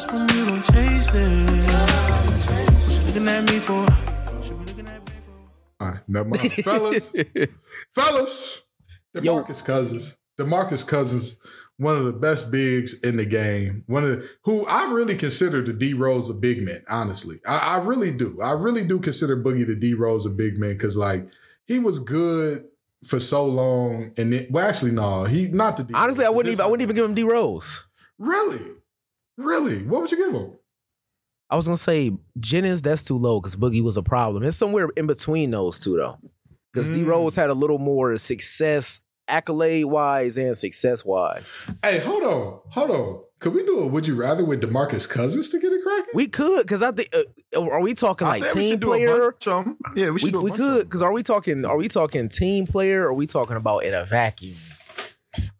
lost when you don't chase it. What you looking at me for? What you looking at me for? All right, never mind. fellas, fellas, DeMarcus Cousins. DeMarcus Cousins, one of the best bigs in the game. One of the, who I really consider the D Rose a big man, honestly. I, I really do. I really do consider Boogie the D Rose a big man because like he was good for so long and it, well actually no, he not the D Honestly, I wouldn't even I wouldn't even give him D Rose. Really? Really? What would you give him? I was gonna say Jennings, that's too low because Boogie was a problem. It's somewhere in between those two though. Because D Mm. Rose had a little more success, accolade wise and success wise. Hey, hold on. Hold on. Could we do a would you rather with DeMarcus Cousins to get it cracking? We could, because I think uh, are we talking I like we team do a player? bunch of 'em. Yeah, we We, should do a we bunch of because are we talking are we talking team player or are we talking about in a vacuum?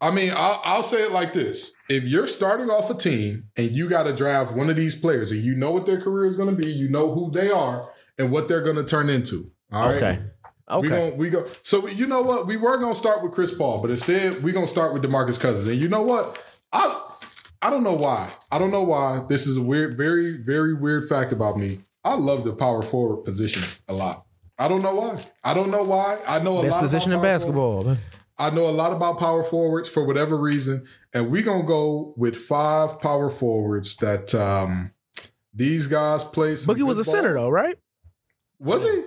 I mean, I'll, I'll say it like this: If you're starting off a team and you got to draft one of these players, and you know what their career is going to be, you know who they are and what they're going to turn into. All right. Okay. Okay. We going we go. So you know what? We were gonna start with Chris Paul, but instead we're gonna start with Demarcus Cousins. And you know what? I I don't know why. I don't know why. This is a weird, very, very weird fact about me. I love the power forward position a lot. I don't know why. I don't know why. I know a Best lot position in basketball. forward. Basketball. I know a lot about power forwards for whatever reason, and we're gonna go with five power forwards that um these guys play. some Boogie was a good center though, right? Was he?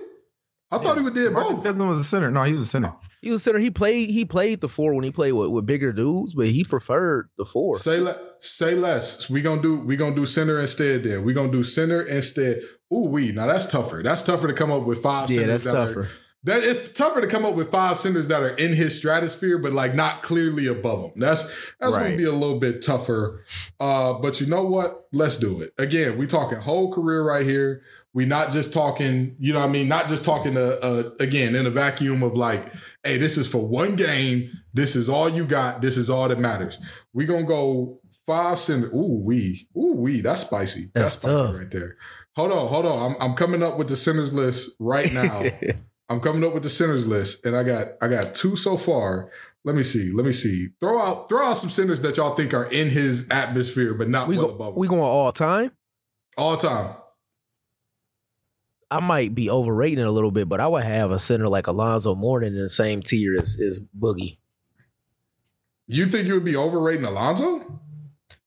I thought he would did Marcus both. Cousins was a center. No, he was a center. He was center. He played. He played the four when he played with, with bigger dudes, but he preferred the four. Say le- say less. We gonna do we gonna do center instead. Then we gonna do center instead. Ooh, we now that's tougher. That's tougher to come up with five. yeah, centers that's that are- tougher. That it's tougher to come up with five centers that are in his stratosphere, but like not clearly above him. That's that's Right. gonna be a little bit tougher. Uh, but you know what? Let's do it. Again, we talking whole career right here. We not just talking, you know what I mean? Not just talking uh, uh, again in a vacuum of like, hey, this is for one game. This is all you got. This is all that matters. We gonna go five center. Ooh, we. Ooh, we. That's spicy. That's, That's spicy tough. right there. Hold on, hold on. I'm, I'm coming up with the centers list right now. I'm coming up with the centers list, and I got I got two so far. Let me see. Let me see. Throw out throw out some centers that y'all think are in his atmosphere, but not we well go. above We going all time. all time. I might be overrating it a little bit, but I would have a center like Alonzo Mourning in the same tier as, as Boogie. You think you would be overrating Alonzo?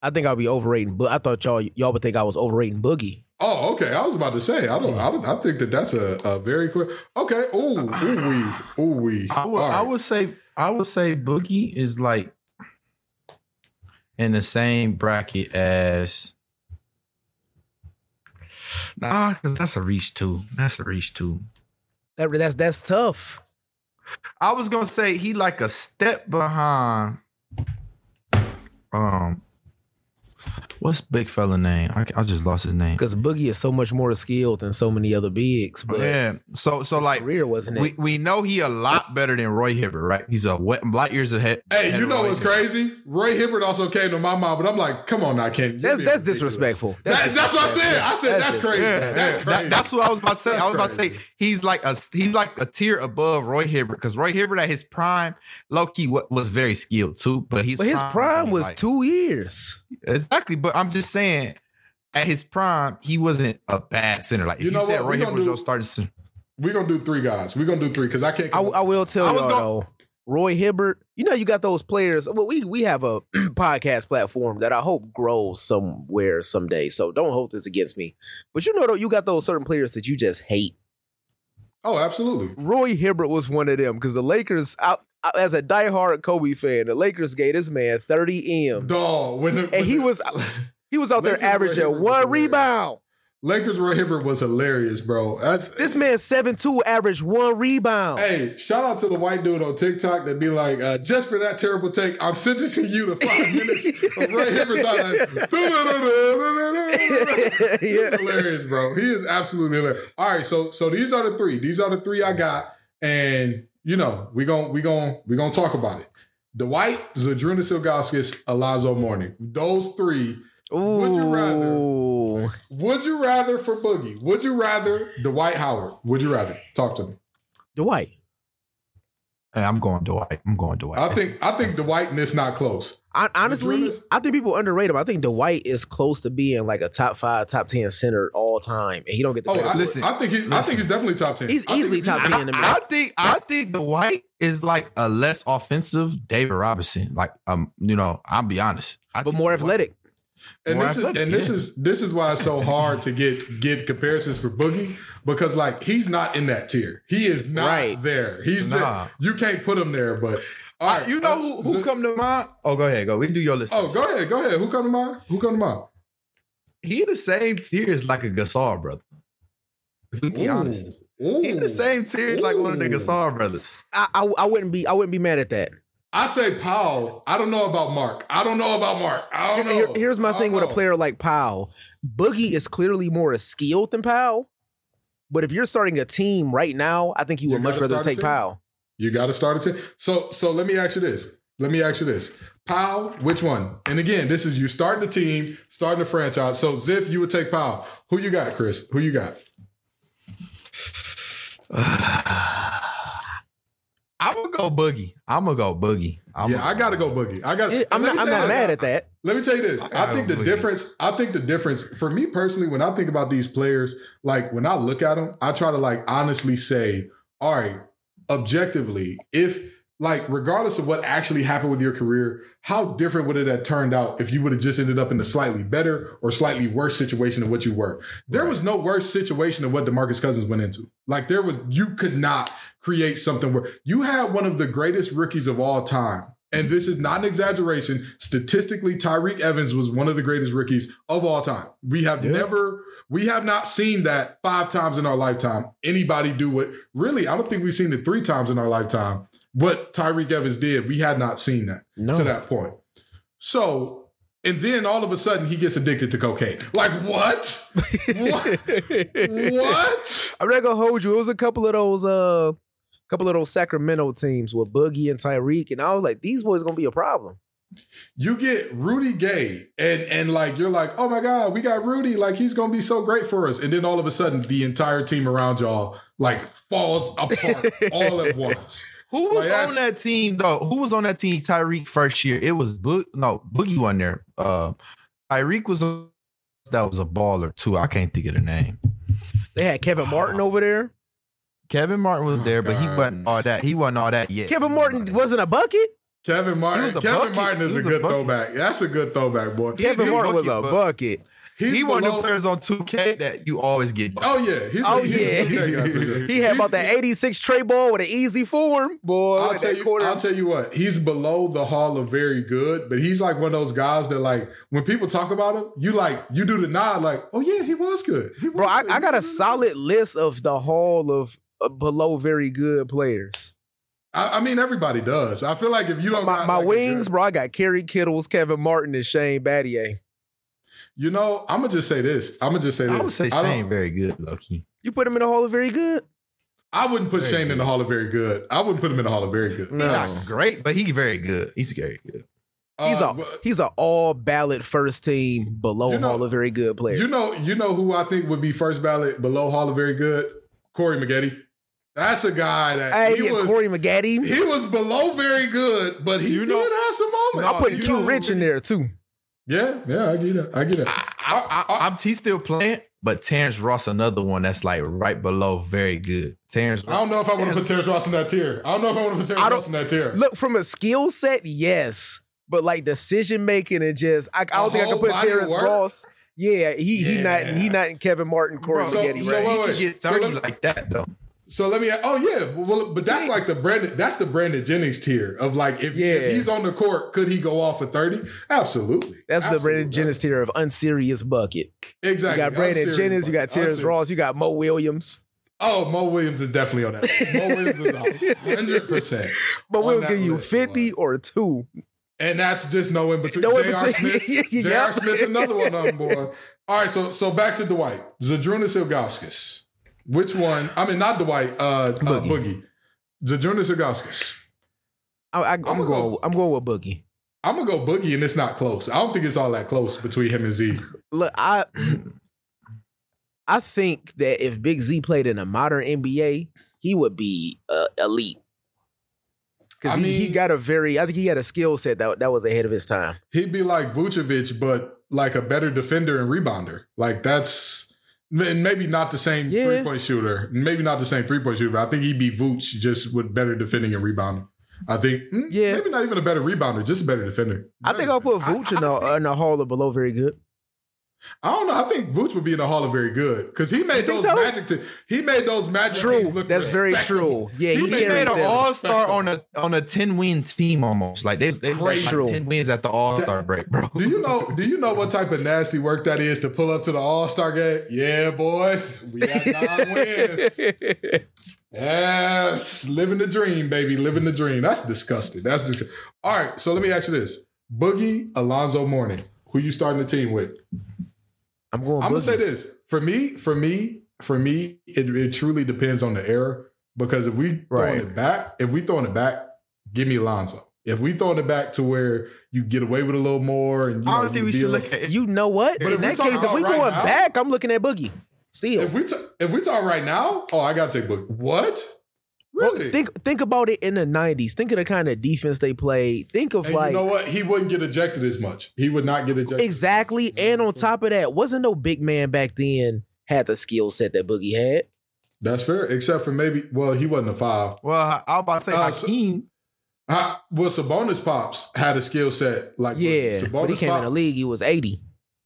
I think I'd be overrating, but I thought y'all y'all would think I was overrating Boogie. Oh, okay. I was about to say. I don't. I, don't, I think that that's a, a very clear. Okay. Ooh, ooh, we, ooh, we. I would, All I would say I would say Boogie is like in the same bracket as Nah, because that's a reach too. That's a reach too. That, that's that's tough. I was gonna say he like a step behind. Um, what's big fella name? I, I just lost his name. Because Boogie is so much more skilled than so many other bigs. But yeah, so so his like career wasn't we it? we know he a lot better than Roy Hibbert, right? He's a wet, light years ahead. Hey, ahead you know what's Hibbert. crazy? Roy Hibbert also came to my mind, but I'm like, come on now, Ken. You're That's being that's ridiculous. disrespectful. That- that's what I said. I said that's, That's crazy. Yeah, that's crazy. That- that's what I was about to say. I was about to say he's like a he's like a tier above Roy Hibbert because Roy Hibbert at his prime, low key what was very skilled too. But his But his prime was like- two years. exactly. But I'm just saying, at his prime, he wasn't a bad center. Like if You you, know said what? Roy Hibbert was do- your starting center, We're gonna do three guys. We're gonna do three because I can't. I, I will tell I y'all gonna- though. Roy Hibbert, you know, you got those players. Well, we we have a podcast platform that I hope grows somewhere someday. So don't hold this against me. But you know, though, you got those certain players that you just hate. oh, absolutely. Roy Hibbert was one of them because the Lakers, I, I- as a diehard Kobe fan, the Lakers gave this man thirty m's, Dog. When the, when and he the- was he was out there Lakers Roy averaging one rebound. Lakers Roy Hibbert was hilarious, bro. That's This man seven two averaged one rebound. Hey, shout out to the white dude on TikTok that be like, uh, just for that terrible take, I'm sentencing you to five minutes of Roy Hibbert's highlight. He's Yeah. hilarious, bro. He is absolutely hilarious. All right, so so these are the three. These are the three I got, and you know we gon' we gon' we gonna talk about it. Dwight, Zydrunas Ilgauskas, Alonzo Mourning. Those three. Would you rather? Would you rather for Boogie? Would you rather Dwight Howard? Would you rather? Talk to me. Dwight. Hey, I'm going Dwight. I'm going Dwight. I think I think Dwight and it's not close. I, honestly, I think people underrate him. I think Dwight is close to being like a top five, top ten center all time, and he don't get the Oh, credit. I, Listen, I think he, I think he's definitely top ten. He's easily top you- 10 to me. I think I think Dwight is like a less offensive David Robinson. Like um, you know, I'll be honest. I but more Dwight- athletic. And More this is and this yeah. is this is why it's so hard to get get comparisons for Boogie because like he's not in that tier. He is not Right. there. He's Nah. you can't put him there. But all right, You know uh, who who Z- come to mind? Oh, go ahead, go. We can do your list. Oh, go ahead, go ahead. Who come to mind? Who come to mind? he in the same tier as like a Gasol brother. If we be Ooh. honest, Ooh. he the same tier as like one of the Ooh. Gasol brothers. I, I I wouldn't be I wouldn't be mad at that. I say Pau. I don't know about Marc. I don't know about Marc. I don't know. Here- here's my thing don't with a player like Pau. Boogie is clearly more skilled than Pau. But if you're starting a team right now, I think you You would much rather take. Pau. You got to start a team. So so let me ask you this. Let me ask you this. Pau, which one? And again, this is you starting the team, starting the franchise. So Ziff, you would take Pau. Who you got, Chris? Who you got? I'm gonna go boogie. I'm gonna go boogie. I'm yeah, I got to go Boogie. I got. Yeah, I'm not, I'm not mad at that. Let me tell you this. I I think the Boogie. difference. I think the difference for me personally, when I think about these players, like when I look at them, I try to like honestly say, all right, objectively, if like regardless of what actually happened with your career, how different would it have turned out if you would have just ended up in a slightly better or slightly worse situation than what you were? There was no worse situation than what DeMarcus Cousins went into. Like there was, you could not create something where you had one of the greatest rookies of all time. And this is not an exaggeration. Statistically, Tyreke Evans was one of the greatest rookies of all time. We have Yeah. never, we have not seen that five times in our lifetime. Anybody do what? Really, I don't think we've seen it three times in our lifetime. What Tyreke Evans did, we had not seen that No. to that point. So, and then all of a sudden he gets addicted to cocaine. Like what? what? what? I'm not gonna hold you. It was a couple of those uh couple of those Sacramento teams with Boogie and Tyreke, and I was like, these boys gonna be a problem. You get Rudy Gay, and and like you're like, oh my god, we got Rudy, like he's gonna be so great for us. And then all of a sudden, the entire team around y'all like falls apart all at once. Who was Like, on that team though? Who was on that team? Tyreke first year. It was Boog. No, Boogie wasn't there. Uh, Tyreke was a, that was a baller too. I can't think of the name. They had Kevin Martin over there. Kevin Martin was Oh, there, but he wasn't all that. He wasn't all that yet. Kevin Martin wasn't a bucket. Kevin Martin, He was a bucket. Kevin bucket. Martin is a was a good bucket. throwback. That's a good throwback, boy. Kevin he Martin was a bucket. He's he one of the players on 2K that you always get. Oh yeah, he's Oh, he's a yeah. good guy for sure. He had about He's- that 86 tray ball with an easy form. Boy, I'll tell you. I'll tell you what. He's below the hall of very good, but he's like one of those guys that like when people talk about him, you like you do the nod like, oh yeah, he was good. He was Bro, I, good. I He got a solid list of the hall of below very good players. I, I mean, everybody does. I feel like if you don't, My, my like, wings, good- bro, I got Kerry Kittles, Kevin Martin, and Shane Battier. You know, I'm gonna just say this. I'm gonna just say this. I would say don't- Shane very good, Loki. You put him in the hall of very good? I wouldn't put Very Shane in the Hall of Very Good. I wouldn't put him in the Hall of Very Good. No. Not great, but he's very good. He's very good. He's Uh, a but- he's an all ballot first team below You know- hall of very good player. You know, you know who I think would be first ballot below Hall of Very Good? Corey McGetty. That's a guy that hey, he yeah, was. Corey McGaddy. he was below very good, but he You did know- have some moments. I'm putting Q know- Rich in there too. Yeah, yeah, I get it. I get it. I, I, I, uh, uh, I'm he's still playing, but Terrence Ross, another one that's like right below very good. Terrence. I don't know if I want to put Terrence Ross in that tier. I don't know if I want to put Terrence Ross in that tier. Look, from a skill set, yes, but like decision making and just, I, I don't A think I can put Terrence work? Ross. Yeah, he he not he not in Kevin Martin, Corey Bro, so- McGetty, so right? wait, he wait. can get So 30 let me- like that though. So let me. Oh yeah, well, but that's like the Brandon. That's the Brandon Jennings tier of like if, Yeah. if he's on the court, could he go off for thirty? Absolutely. That's the Brandon Jennings tier of unserious bucket. Exactly. You got Brandon Jennings, you got. Terrence. Ross, you got Mo Williams. Oh, Mo Williams is definitely on that. Mo Williams is hundred percent. Mo On Williams give you 50 boy. or two. And that's just no in between. No in J.R. between. Smith. J.R. Smith, another one of them, boy. All right, so so back to Dwight. Zydrunas Ilgauskas. Which one? I mean, not Dwight. Uh, uh Boogie. Boogie. Zydrunas Ilgauskas. I, I, I'm, gonna going. go- I'm going with Boogie. I'm gonna go Boogie, and it's not close. I don't think it's all that close between him and Z. Look, I I think that if Big Z played in a modern NBA, he would be uh, elite. because I he, he got a very. I think he had a skill set that that was ahead of his time. He'd be like Vucevic, but like a better defender and rebounder. Like that's and maybe not the same Yeah. three point shooter. Maybe not the same three point shooter, but I think he'd be Vooch just with better defending and rebounding. I think, mm, Yeah. maybe not even a better rebounder, just a better defender. I think I'll put Vooch in a in a hall of below very good. I don't know. I think Vooch would be in the Hall of Very Good because he made those so? magic. To, he made those magic. True, look that's very true. Yeah, he, He He made an all star on a on a ten win team almost. Like they they was like, ten wins at the all star break, bro. Do you know? Do you know what type of nasty work that is to pull up to the All Star game? Yeah, boys, we had nine wins. Yes, living the dream, baby, living the dream. That's disgusting. That's disgusting. All right, so let me ask you this: Boogie, Alonzo Mourning, who you starting the team with? I'm going. I'm gonna say this for me, for me, for me. It, it truly depends on the era because if we throwing Right. it back, if we throwing it back, give me Alonzo. If we throwing it back to where you get away with a little more, and you I don't think you we should look at it. You know what? But in that case, if we right going now- back, I'm looking at Boogie. Still, If we ta- if we talk right now, oh, I gotta take Boogie. What? Well, Really? think think about it in the '90s. Think of the kind of defense they played. Think of and like you know what? He wouldn't get ejected as much. He would not get ejected. exactly. And on top of that, wasn't no big man back then had the skill set that Boogie had. That's fair. Except for maybe, well, he wasn't a five. Well, I I was about to say Uh, so- Hakeem. Ha- well, Sabonis pops had a skill set like Yeah, Sabonis but he came Pop- in the league. He was 80.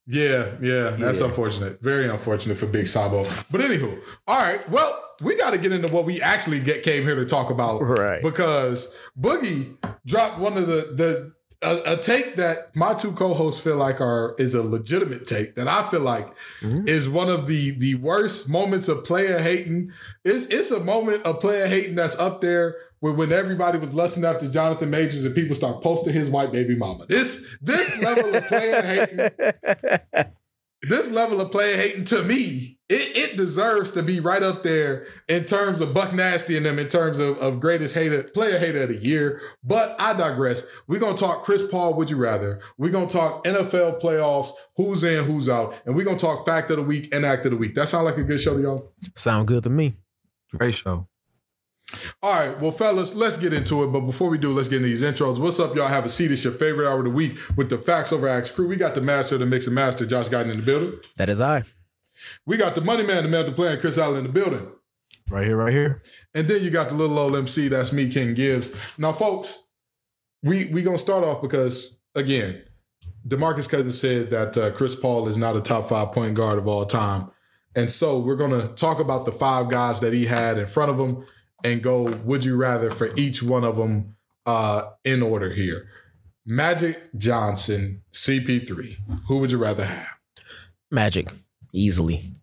Yeah, yeah, that's Yeah. unfortunate. Very unfortunate for Big Sabo. But anywho, all right. Well, we got to get into what we actually get came here to talk about, Right. Because Boogie dropped one of the the a, a take that my two co-hosts feel like are is a legitimate take that I feel like Mhm. is one of the the worst moments of player hating. It's it's a moment of player hating that's up there with when everybody was lusting after Jonathan Majors and people start posting his white baby mama. This this level of player hating this level of player hating to me, it, it deserves to be right up there in terms of Buck Nasty and them in terms of, of greatest hater, player hater of the year. But I digress. We're gonna talk Chris Paul, would you rather? We're gonna talk NFL playoffs, who's in, who's out, and we're gonna talk fact of the week and act of the week. That sound like a good show to y'all? Sound good to me. Great show. All right, well, fellas, let's get into it. But before we do, let's get into these intros. What's up, y'all? Have a seat. It's your favorite hour of the week with the Facts Over Acts crew. We got the master of the mix and master, Josh Guyton in the building. That is I. We got the money man, the man, the plan, Chris Allen in the building. Right here, right here. And then you got the little old MC, that's me, King Gibbs. Now, folks, we we gonna start off because again, Demarcus Cousins said that uh, Chris Paul is not a top five point guard of all time, and so we're gonna talk about the five guys that he had in front of him and go would you rather for each one of them uh, in order here. Magic Johnson, CP3. Who would you rather have? Magic. Easily.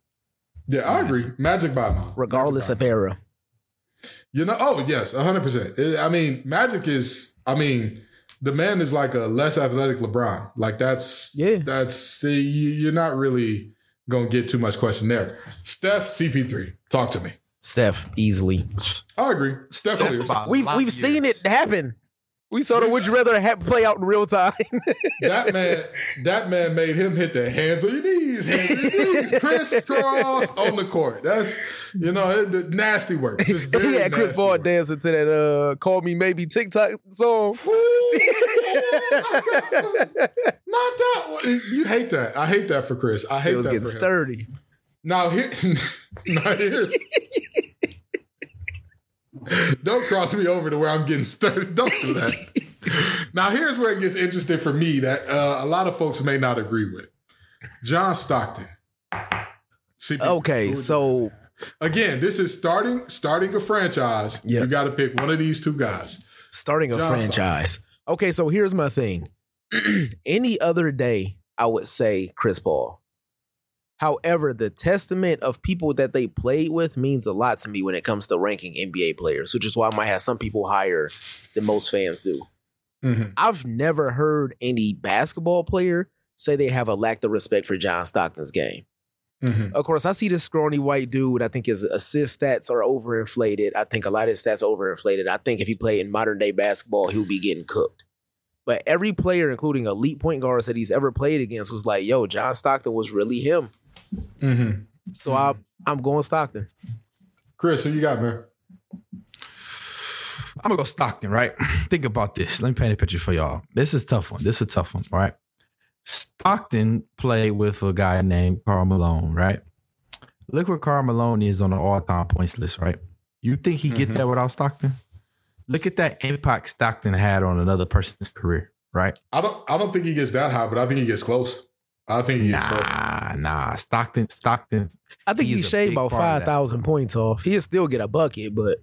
Yeah, I agree. Magic by mine. Regardless of era. You know, oh yes, hundred percent. I mean, Magic is. I mean, the man is like a less athletic LeBron. Like that's Yeah. That's you're not really gonna get too much question there. Steph, CP3, talk to me. Steph. Easily. I agree. Steph, That's clears. about We've we've seen years. it happen. We saw the would you rather have play out in real time. that man. That man made him hit the hands on your knees, hands on your knees, crisscross on the court. That's you know it, the nasty work. Just very he had Chris nasty Paul work. dancing to that uh call me maybe TikTok song. Not that one. You hate that. I hate that for Chris. I hate It was that getting for him. sturdy. Now here, now here's. Don't cross me over to where I'm getting started. Don't do that. now here's where it gets interesting for me that uh, a lot of folks may not agree with. John Stockton. CP3. Okay, so again, this is starting starting a franchise. Yeah. You got to pick one of these two guys. starting a John franchise. Okay, so here's my thing. Any other day, I would say Chris Paul. However, the testament of people that they played with means a lot to me when it comes to ranking NBA players, which is why I might have some people higher than most fans do. Mhm. I've never heard any basketball player say they have a lack of respect for John Stockton's game. Mhm. Of course, I see this scrawny white dude. I think his assist stats are overinflated. I think a lot of his stats are overinflated. I think if he played in modern day basketball, he would be getting cooked. But every player, including elite point guards that he's ever played against, was like, "Yo, John Stockton was really him." Mhm. So I, I'm going Stockton. Chris, who you got, man? I'm gonna go Stockton, right? Think about this. Let me paint a picture for y'all. This is a tough one. This is a tough one, all right? Stockton played with a guy named Karl Malone, right? Look where Karl Malone is on the all-time points list, right? You think he get Mhm. that without Stockton? Look at that impact Stockton had on another person's career, right? I don't I don't think he gets that high, but I think he gets close. I think he gets close. Nah, nah. Stockton, Stockton. I think He's he shaved about part of five that. thousand points off. He'll still get a bucket, but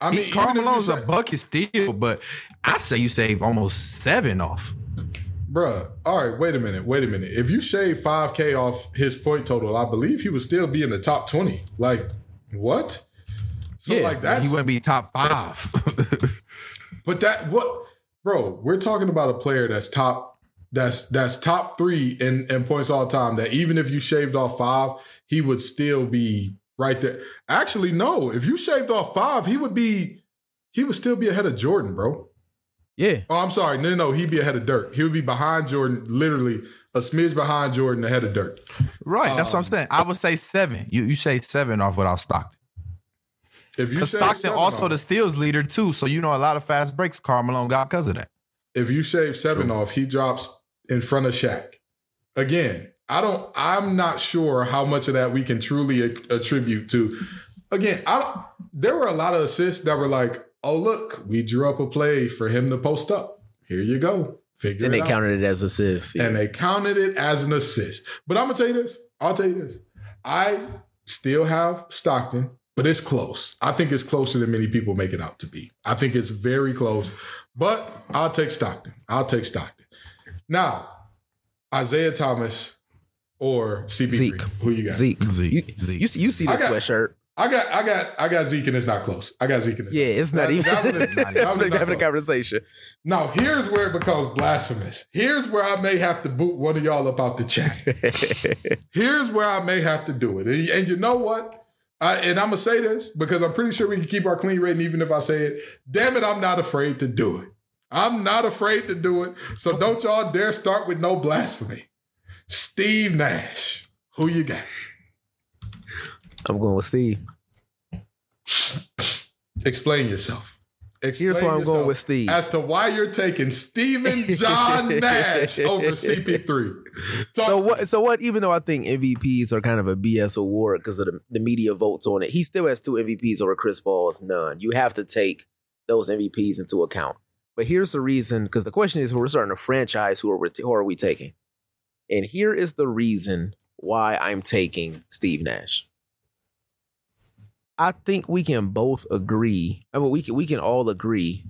I mean, Karl even if Malone's a bucket steal, but I say you save almost seven off. Bruh, all right, wait a minute, wait a minute. If you shave 5K off his point total, I believe he would still be in the top 20. Like, what? So, Yeah, like, that's. he wouldn't be top five. but that, what? Bro, we're talking about a player that's top. That's that's top three in, in points all time. That even if you shaved off five, he would still be right there. Actually, no. If you shaved off five, he would be he would still be ahead of Jordan, bro. yeah, Oh, I'm sorry. No, no, no. He'd be ahead of Dirk. He would be behind Jordan, literally a smidge behind Jordan, ahead of Dirk. right, that's what I'm Um, saying. I would say seven. You you say seven off without Stockton. If you Stockton also off, the steals leader too, so you know a lot of fast breaks Karl Malone got because of that. if you shave seven off, he drops in front of Shaq. Again, I don't. I'm not sure how much of that we can truly attribute to. Again, I don't. There were a lot of assists that were like, "Oh, look, we drew up a play for him to post up. Here you go. Figure and they out." counted it as assists. and they counted it as an assist. But I'm gonna tell you this. I'll tell you this. I still have Stockton, but it's close. I think it's closer than many people make it out to be. I think it's very close. But I'll take Stockton. I'll take Stockton. Now, Isaiah Thomas or CP3. Zeke. Who you got? Zeke, Zeke, you, Zeke. you see, you see the sweatshirt. I got I got I got Zeke and it's not close. I got Zeke and it's Yeah, it's not That- even. that one is- that I'm one is not not having a conversation. Now, here's where it becomes blasphemous. Here's where I may have to boot one of y'all up out the chat. Here's where I may have to do it. And, and you know what? I, and I'm going to say this because I'm pretty sure we can keep our clean rating even if I say it. Damn it, I'm not afraid to do it. I'm not afraid to do it. So don't y'all dare start with no blasphemy. Steve Nash. Who you got? I'm going with Steve. Explain yourself. Explain Here's why I'm going with Steve. As to why you're taking Steven John Nash over CP3. Talk- So what? So what? Even though I think MVPs are kind of a BS award because of the, the media votes on it, he still has two MVPs over Chris Paul's none. You have to take those MVPs into account. But here's the reason: because the question is, we're starting a franchise. Who are we, who are we taking? And here is the reason why I'm taking Steve Nash. I think we can both agree. I mean, we can we can all agree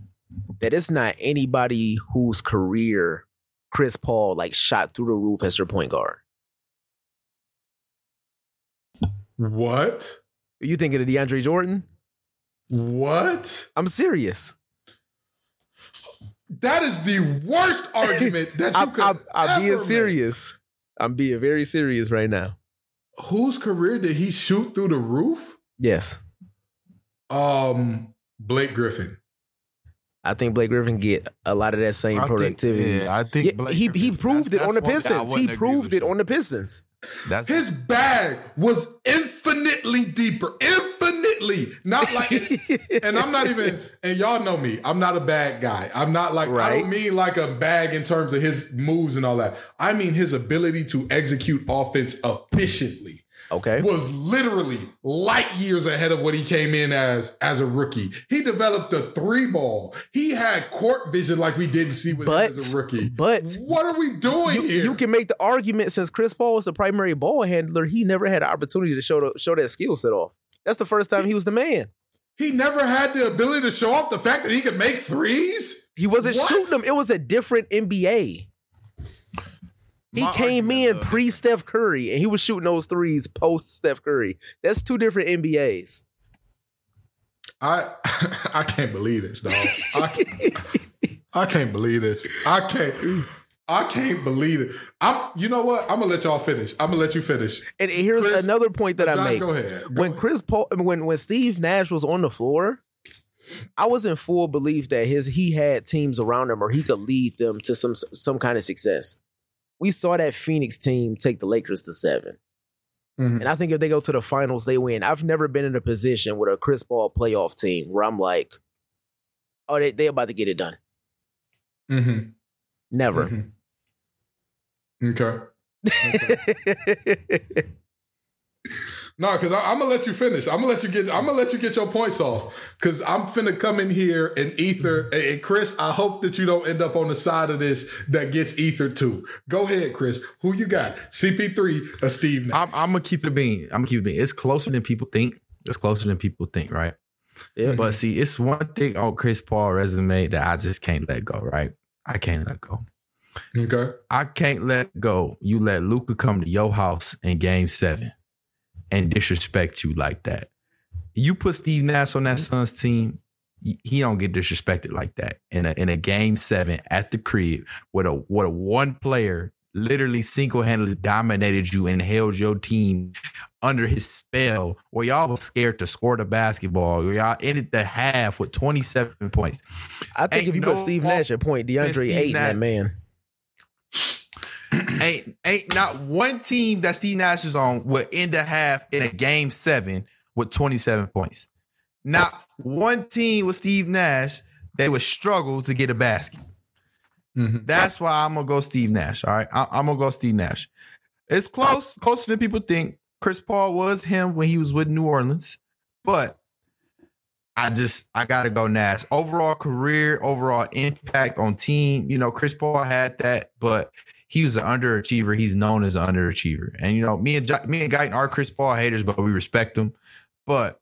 that it's not anybody whose career Chris Paul like shot through the roof as your point guard. what? Are You thinking of DeAndre Jordan? What? I'm serious. That is the worst argument that you I'm, could I'm, I'm ever being make. serious. I'm being very serious right now. Whose career did he shoot through the roof? Yes, Um, Blake Griffin. I think Blake Griffin get a lot of that same I think- productivity. yeah, I think Yeah, Blake he Griffin- he proved it that's- on the that's one thing I Pistons. He proved it you. on the Pistons. That's His bag was infinitely deeper. Infinitely. Not like and I'm not even, and y'all know me, I'm not a bad guy. I'm not like, I don't mean like a bag in terms of his moves and all that. I mean his ability to execute offense efficiently okay. was literally light years ahead of what he came in as as a rookie. He developed a three ball. He had court vision like we didn't see with But- him as a rookie. but what are we doing You, here? you can make the argument since Chris Paul was the primary ball handler, he never had an opportunity to show the, show that skill set off. That's the first time he was the man. he never had the ability to show off the fact that he could make threes. He wasn't What? shooting them. It was a different NBA. He My came in pre Steph Curry and he was shooting those threes post Steph Curry. That's two different NBAs. I I can't believe this, dog. I, I can't believe this. I can't. I can't believe it. I'm. You know what? I'm gonna let y'all finish. I'm gonna let you finish. And here's Chris- another point that uh, I Josh, make. go ahead. Go when ahead. Chris Paul, when when Steve Nash was on the floor, I was in full belief that his he had teams around him or he could lead them to some some kind of success. We saw that Phoenix team take the Lakers to 7 Mhm. and I think if they go to the finals, they win. I've never been in a position with a Chris Paul playoff team where I'm like, oh, they they about to get it done. Mm-hmm. Never. Mm-hmm. Okay. No, because I'm gonna let you finish. I'm gonna let you get. I'm gonna let you get your points off. Because I'm finna come in here and ether. And Chris, I hope that you don't end up on the side of this that gets ether too. Go ahead, Chris. Who you got? CP3 or Steve? Nash? I'm, I'm gonna keep it being. I'm gonna keep it being. It's closer than people think. It's closer than people think, right? Yeah. But see, it's one thing on Chris Paul resume that I just can't let go, right? I can't let go. Okay. I can't let go. You let Luka come to your house in game seven and disrespect you like that. You put Steve Nash on that mm-hmm. Suns team, he don't get disrespected like that. In a in a game seven at the crib with a with a one player literally single-handedly dominated you and held your team under his spell where y'all was scared to score the basketball. Where y'all ended the half with 27 points. I think Ain't if you no put Steve Nash at point, DeAndre Ayton, that man. ain't ain't not one team that Steve Nash is on would end a half in a game seven with 27 points. Not one team with Steve Nash, they would struggle to get a basket. Mhm. That's why I'm gonna go Steve Nash. All right. I, I'm gonna go Steve Nash. It's close, closer than people think. Chris Paul was him when he was with New Orleans, but I just I gotta go Nash. Overall career, overall impact on team. You know, Chris Paul had that, but he was an underachiever. He's known as an underachiever. And you know, me and me and Guyton are Chris Paul haters, but we respect him. But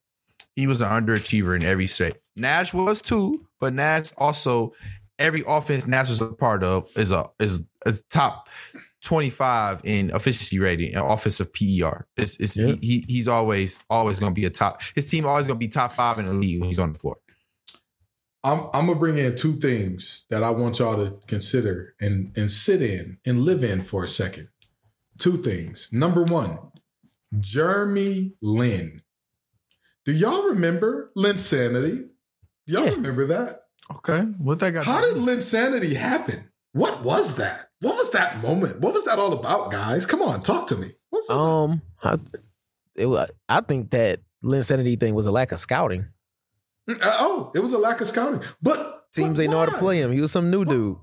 he was an underachiever in every state. Nash was too, but Nash also every offense Nash was a part of is a is is top 25 in efficiency rating and offensive PER. It's, it's Yeah. he, he he's always always gonna be a top his team always gonna be top five in the league when he's on the floor. I'm I'm gonna bring in two things that I want y'all to consider and and sit in and live in for a second. Two things. Number one, Jeremy Lin. Do y'all remember Linsanity? Y'all Yeah. remember that? Okay. What that got How did Linsanity happen? What was that? What was that moment? What was that all about, guys? Come on, talk to me. What was that? Um, I, it I think that Linsanity thing was a lack of scouting. Uh, oh, it was a lack of scouting. But Teams they know how to play him. He was some new dude.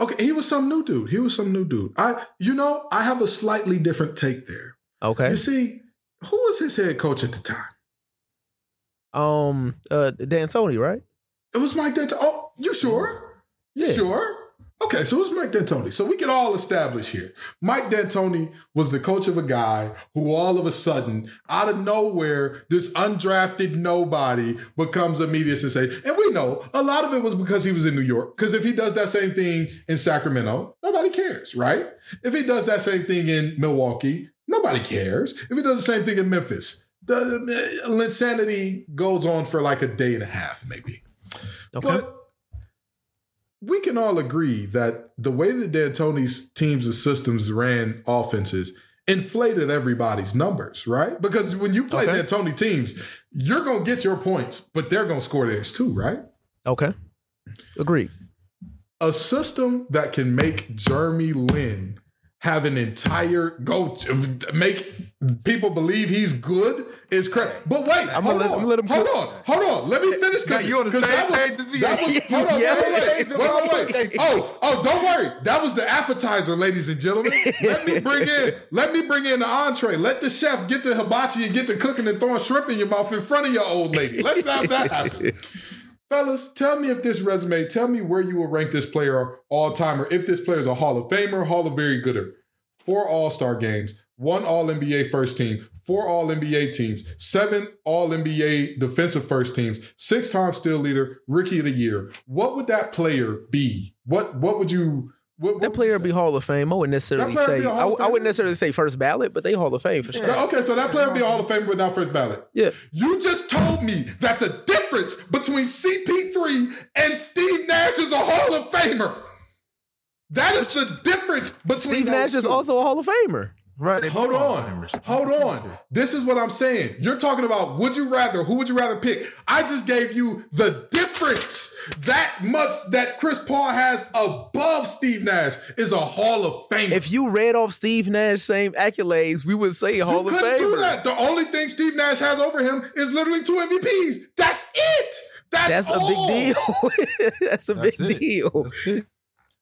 Okay, he was some new dude. He was some new dude. I, you know, I have a slightly different take there. Okay. You see, who was his head coach at the time? Um, uh, D'Antoni, right? It was Mike D'Antoni. Oh, you sure? You Yeah. sure? Okay, so was Mike D'Antoni. So we can all establish here. Mike D'Antoni was the coach of a guy who all of a sudden, out of nowhere, this undrafted nobody becomes a media sensation. And we know a lot of it was because he was in New York. Because if he does that same thing in Sacramento, nobody cares, right? If he does that same thing in Milwaukee, nobody cares. If he does the same thing in Memphis, the insanity goes on for like a day and a half, maybe. Okay. But we can all agree that the way that D'Antoni's teams and systems ran offenses inflated everybody's numbers, right? Because when you play Okay. D'Antoni teams, you're gonna get your points, but they're gonna score theirs too, right? okay. Agreed. A system that can make Jeremy Lin have an entire go make people believe he's good is crazy. But wait, I'm hold gonna let- on, let him hold cook. on, hold on. Let me finish. Now, you on the same that was- page as me. That was, hold on, Yeah. wait, wait, wait, wait, wait. Oh, oh, don't worry. That was the appetizer, ladies and gentlemen. Let me bring in, let me bring in the entree. Let the chef get the hibachi and get the cooking and throwing shrimp in your mouth in front of your old lady. Let's have that happen. Fellas, tell me if this resume, tell me where you will rank this player all timer, if this player is a Hall of Famer, Hall of Very Gooder. Four All Star games, one All NBA first team, four All NBA teams, seven All NBA defensive first teams, six time steal leader, rookie of the year. What would that player be? What what would you what, what That player would be? Hall of Fame. I wouldn't necessarily say. be a Hall I, I wouldn't necessarily say first ballot, but they Hall of Fame for sure. Okay, so that player would be Hall of Fame, but not first ballot. Yeah. You just told me that the difference between CP3 and Steve Nash is a Hall of Famer. That is the difference between Steve Nash is two. also a Hall of Famer. Right. Hold on. Hold on. This is what I'm saying. You're talking about would you rather, who would you rather pick? I just gave you the difference. That much that Chris Paul has above Steve Nash is a Hall of Fame. If you read off Steve Nash same accolades, we would say Hall you of couldn't do that. The only thing Steve Nash has over him is literally two MVPs. That's it. That's, That's a big deal. That's a That's big it. deal. That's it.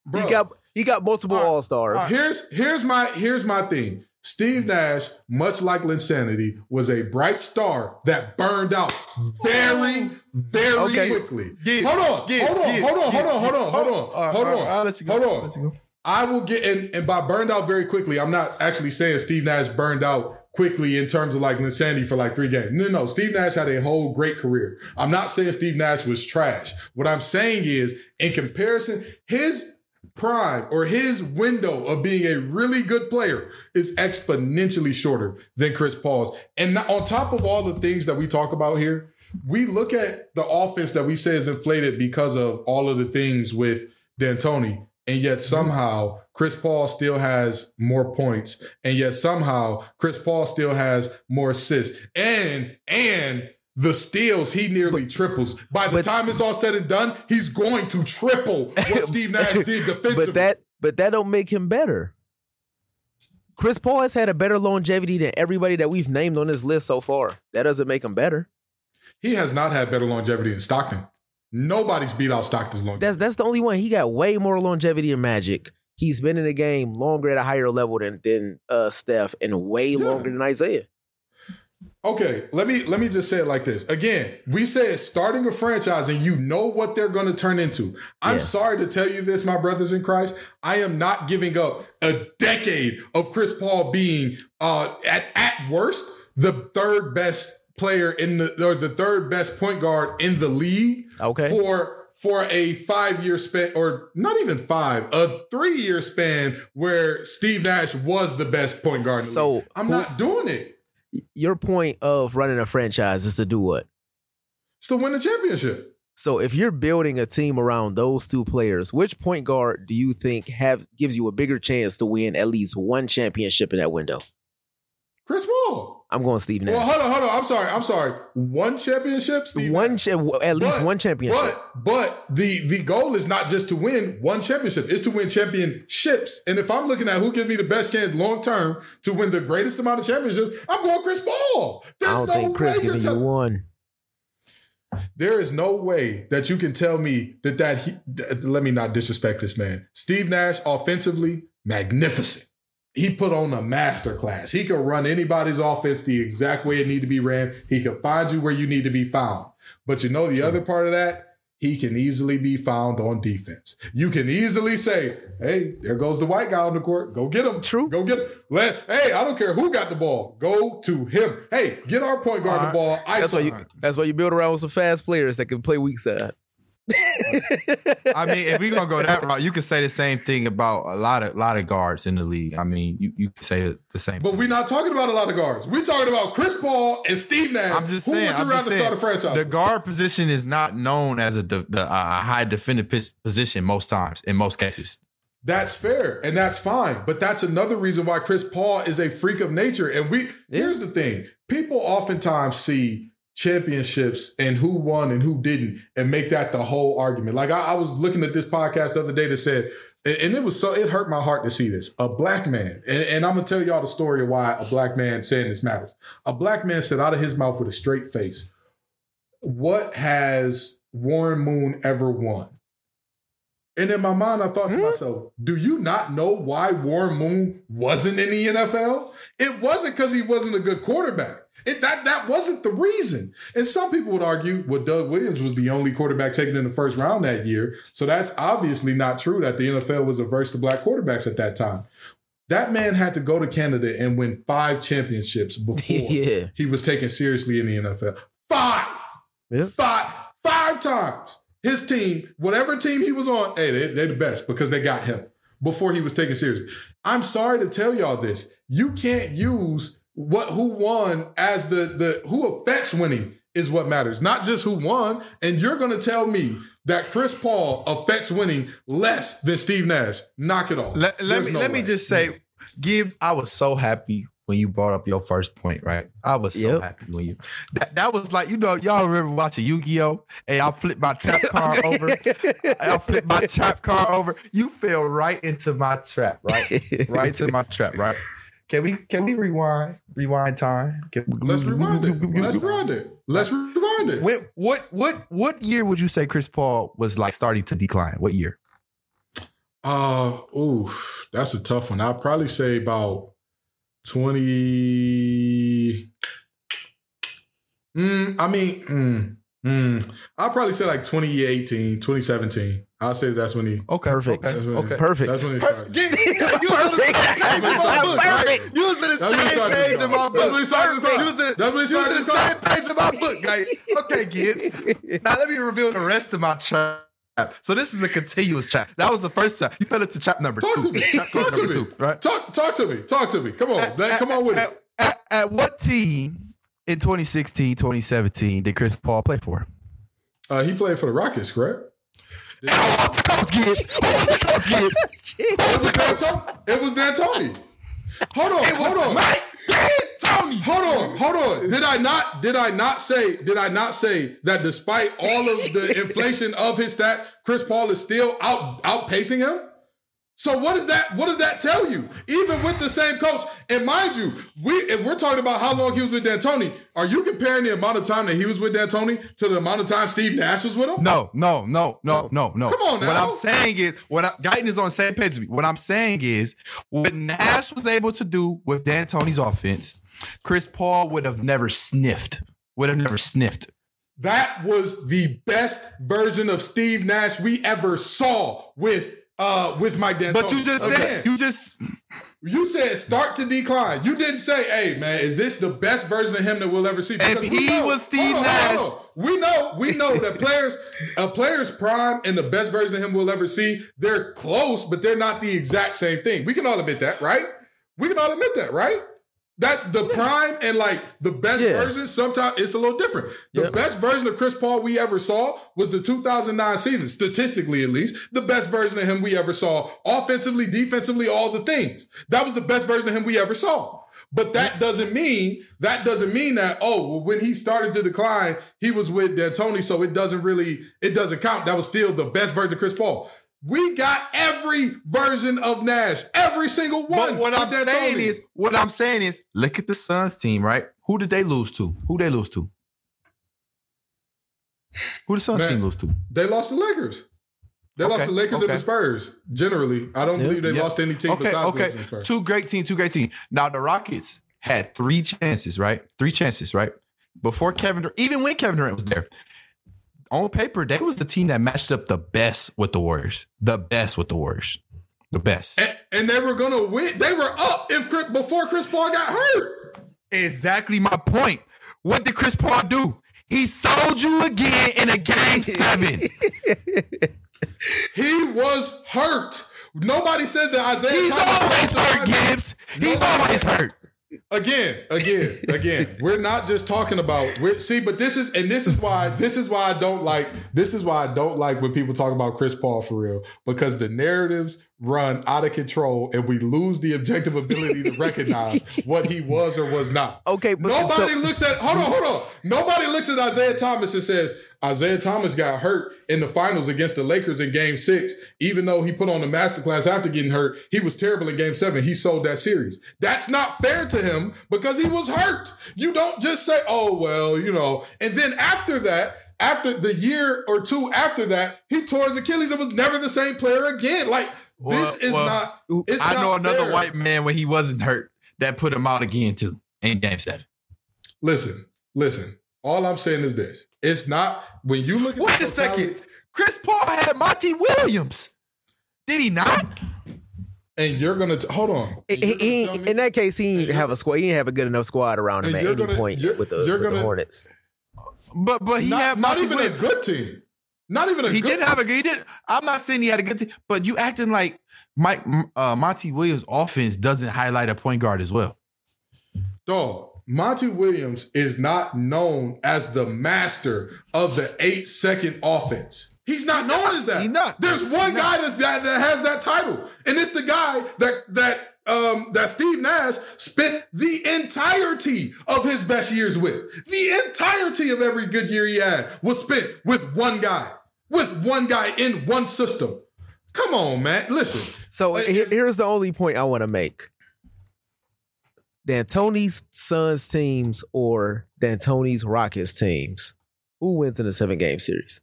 Bro, He got he got multiple All right. all stars. Here's here's my here's my thing. Steve Nash, much like Linsanity, was a bright star that burned out very, very Okay. quickly. Gibbs, hold on, Gibbs, hold on, Gibbs, hold on, hold on, hold on, hold on, hold on. You go. Hold on. you go. I will get and, and by burned out very quickly, I'm not actually saying Steve Nash burned out quickly in terms of like Linsanity for like three games. No, no, Steve Nash had a whole great career. I'm not saying Steve Nash was trash. What I'm saying is, in comparison, his prime or his window of being a really good player is exponentially shorter than Chris Paul's. And on top of all the things that we talk about here, we look at the offense that we say is inflated because of all of the things with D'Antoni, and yet somehow Chris Paul still has more points, and yet somehow Chris Paul still has more assists, and and the steals he nearly triples. By the but- time it's all said and done, he's going to triple what Steve Nash did defensively. But that but that don't make him better. Chris Paul has had a better longevity than everybody that we've named on this list so far. That doesn't make him better. he has not had better longevity than Stockton. Nobody's beat out Stockton's longevity. That's that's the only one. He got way more longevity in Magic. He's been in the game longer at a higher level than than uh, Steph and way Yeah. longer than Isaiah. Okay, let me let me just say it like this. Again, we said starting a franchise and you know what they're going to turn into. I'm Yes. sorry to tell you this, my brothers in Christ. I am not giving up a decade of Chris Paul being uh at at worst the third best player in the or the third best point guard in the league Okay. for for a five year span or not even five, a three year span where Steve Nash was the best point guard in the So, league. I'm who- not doing it. Your point of running a franchise is to do what? It's to win the championship. So if you're building a team around those two players, which point guard do you think have gives you a bigger chance to win at least one championship in that window? Chris Paul. I'm going Steve Nash. Well, hold on, hold on. I'm sorry. I'm sorry. One championship, Steve. one cha- at least But- one championship. But but the the goal is not just to win one championship; it's to win championships. And if I'm looking at who gives me the best chance long term to win the greatest amount of championships, I'm going Chris Paul. There's I don't no think Chris giving you tell- one. There is no way that you can tell me that that he. th- let me not disrespect this man. Steve Nash, offensively, magnificent. He put on a master class. He could run anybody's offense the exact way it need to be ran. He could find you where you need to be found. But you know the other part of that, he can easily be found on defense. You can easily say, "Hey, there goes the white guy on the court. Go get him. True. Go get him. Let, hey, I don't care who got the ball. Go to him. Hey, get our point guard the ball. That's why you. That's why you build around with some fast players that can play weak side. I mean, if we're gonna go that route, you could say the same thing about a lot of lot of guards in the league. I mean, you, you could say the, same. But we're not talking about a lot of guards. We're talking about Chris Paul and Steve Nash. I'm just Who saying. would you rather saying. start a franchise? The guard position is not known as a, de- the, a high defended pos- position most times. In most cases, that's fair and that's fine. But that's another reason why Chris Paul is a freak of nature. And we here's the thing: people oftentimes see championships and who won and who didn't, and make that the whole argument. Like I, I was looking at this podcast the other day that said. and- it was so it hurt my heart to see this. A black man, and, and I'm gonna tell y'all the story of why a black man saying this matters. A black man said out of his mouth with a straight face, what has Warren Moon ever won? And in my mind, I thought to Hmm? myself, do you not know why Warren Moon wasn't in the NFL? It wasn't because he wasn't a good quarterback. It, that, that wasn't the reason. And some people would argue, well, Doug Williams was the only quarterback taken in the first round that year. So that's obviously not true that the NFL was averse to black quarterbacks at that time. That man had to go to Canada and win five championships before yeah. he was taken seriously in the NFL. Five. Yeah. Five. Five times. His team, whatever team he was on, hey, they, they're the best because they got him before he was taken seriously. I'm sorry to tell y'all this. You can't use what who won as the the who affects winning is what matters, not just who won. And you're gonna tell me that Chris Paul affects winning less than Steve Nash. Knock it off. let, let me no let me just say, Gibbs, I was so happy when you brought up your first point. Right, I was so Yep. happy when you that, that was like you know y'all remember watching Yu Gi Oh. Hey, I flipped my trap car over. I flipped my trap card over. You fell right into my trap. Right, right into my trap. Right. Can we can we rewind? Rewind time. Can, Let's rewind it. Let's rewind it. Let's rewind it. When, what what what year would you say Chris Paul was like starting to decline? What year? Uh, ooh, that's a tough one. I'd probably say about 20. Mm, I mean, mm, mm, I'll probably say like 2018, 2017. I'll say that's when he. Okay, Perfect. That's when, Okay. Perfect. That's when he Per- started. Get- you was on the same page in my book, right? Perfect. You was on the That's when he same page in my book. he started to decline. You was in That's when he you was started in to the same page in my book, guy. Okay, Gibbs. Now let me reveal the rest of my trap. So this is a continuous trap. That was the first trap. You fell into trap number Talk two. to me. Trap Talk to number me. two, right? Talk, talk to me. Talk to me. Come on. man. Come on with at, it. At, at what team in 2016, 2017 did Chris Paul play for? Uh, he played for the Rockets, correct? Who was the coach, Gibbs? Who was the coach, Gibbs? Who was the coach? It was D'Antoni. Hold on. Hold on. Mike D'Antoni. Hold on, hold on. Did I not? Did I not say? Did I not say that despite all of the inflation of his stats, Chris Paul is still out outpacing him? So what does that? What does that tell you? Even with the same coach, and mind you, we if we're talking about how long he was with D'Antoni, are you comparing the amount of time that he was with D'Antoni to the amount of time Steve Nash was with him? No, no, no, no, no, no. Come on now. What I'm saying is, what I, Guyton is on the same page with me. What I'm saying is, what Nash was able to do with D'Antoni's offense, Chris Paul would have never sniffed. Would have never sniffed. That was the best version of Steve Nash we ever saw with uh with Mike D'Antoni. But you just Again, said you just You said start to decline. You didn't say, "Hey, man, is this the best version of him that we'll ever see?" Because If he was Steve Nash- we know, we know that players, a player's prime and the best version of him we'll ever see, they're close, but they're not the exact same thing. We can all admit that, right? We can all admit that, right? That the prime and like the best Yeah. version, sometimes it's a little different. The Yep. best version of Chris Paul we ever saw was the 2009 season, statistically at least. The best version of him we ever saw, offensively, defensively, all the things. That was the best version of him we ever saw. But that doesn't mean that doesn't mean that oh well, when he started to decline he was with D'Antoni so it doesn't really it doesn't count that was still the best version of Chris Paul. We got every version of Nash, every single one. But what I'm saying D'Antoni. is, what I'm saying is, look at the Suns team, right? Who did they lose to? Who they lose to? Who the Suns Man. team lose to? They lost the Lakers. They Okay, lost the Lakers and the Spurs. Generally, I don't Yeah. believe they Yeah. lost any team Okay, besides the okay. Lakers and Spurs. Two great teams, two great teams. Now the Rockets had three chances, right? Three chances, right? Before Kevin Durant, even when Kevin Durant was there. On paper, they was the team that matched up the best with the Warriors. The best with the Warriors. The best. And, and they were gonna win. They were up if Chris, before Chris Paul got hurt. Exactly my point. What did Chris Paul do? He sold you again in a game seven. He was hurt. Nobody says that Isiah. He's Thomas- always hurt, Gibbs. He's Nobody- always hurt. Again, again, again. We're not just talking about. We're, see, but this is, and this is why. This is why I don't like. This is why I don't like when people talk about Chris Paul for real, because the narratives run out of control, and we lose the objective ability to recognize what he was or was not. Okay, but Nobody so- looks at hold on, hold on. Nobody looks at Isiah Thomas and says Isiah Thomas got hurt in the finals against the Lakers in game six. Even though he put on the masterclass after getting hurt, he was terrible in game seven. He sold that series. That's not fair to him because he was hurt. You don't just say, oh, well, you know, and then after that, after the year or two after that, he tore his Achilles and was never the same player again. Like, this is well, not. It's I not know another fair. white man when he wasn't hurt that put him out again too in game seven. Listen, listen. All I'm saying is this: it's not when you look. at Wait the a second. Chris Paul had Monty Williams. Did he not? and you're gonna t- hold on. He- he- gonna tell in that case, he didn't have a squad. He didn't have a good enough squad around him at any gonna- point you're- with the, you're with the gonna- Hornets. But but he not, had not Monty even Williams. a good team. Not even a He good didn't have a he did. I'm not saying he had a good team, but you acting like Mike uh, Monty Williams' offense doesn't highlight a point guard as well. dog. Monty Williams is not known as the master of the eight second offense. He's not known as that. He not. There's one guy that's, that that has that title, and it's the guy that that um, that Steve Nash spent the entirety of his best years with. The entirety of every good year he had was spent with one guy, with one guy in one system. Come on, man. Listen. So Like, here's the only point I want to make. D'Antoni's Suns teams or D'Antoni's Rockets teams Who wins in a seven game series?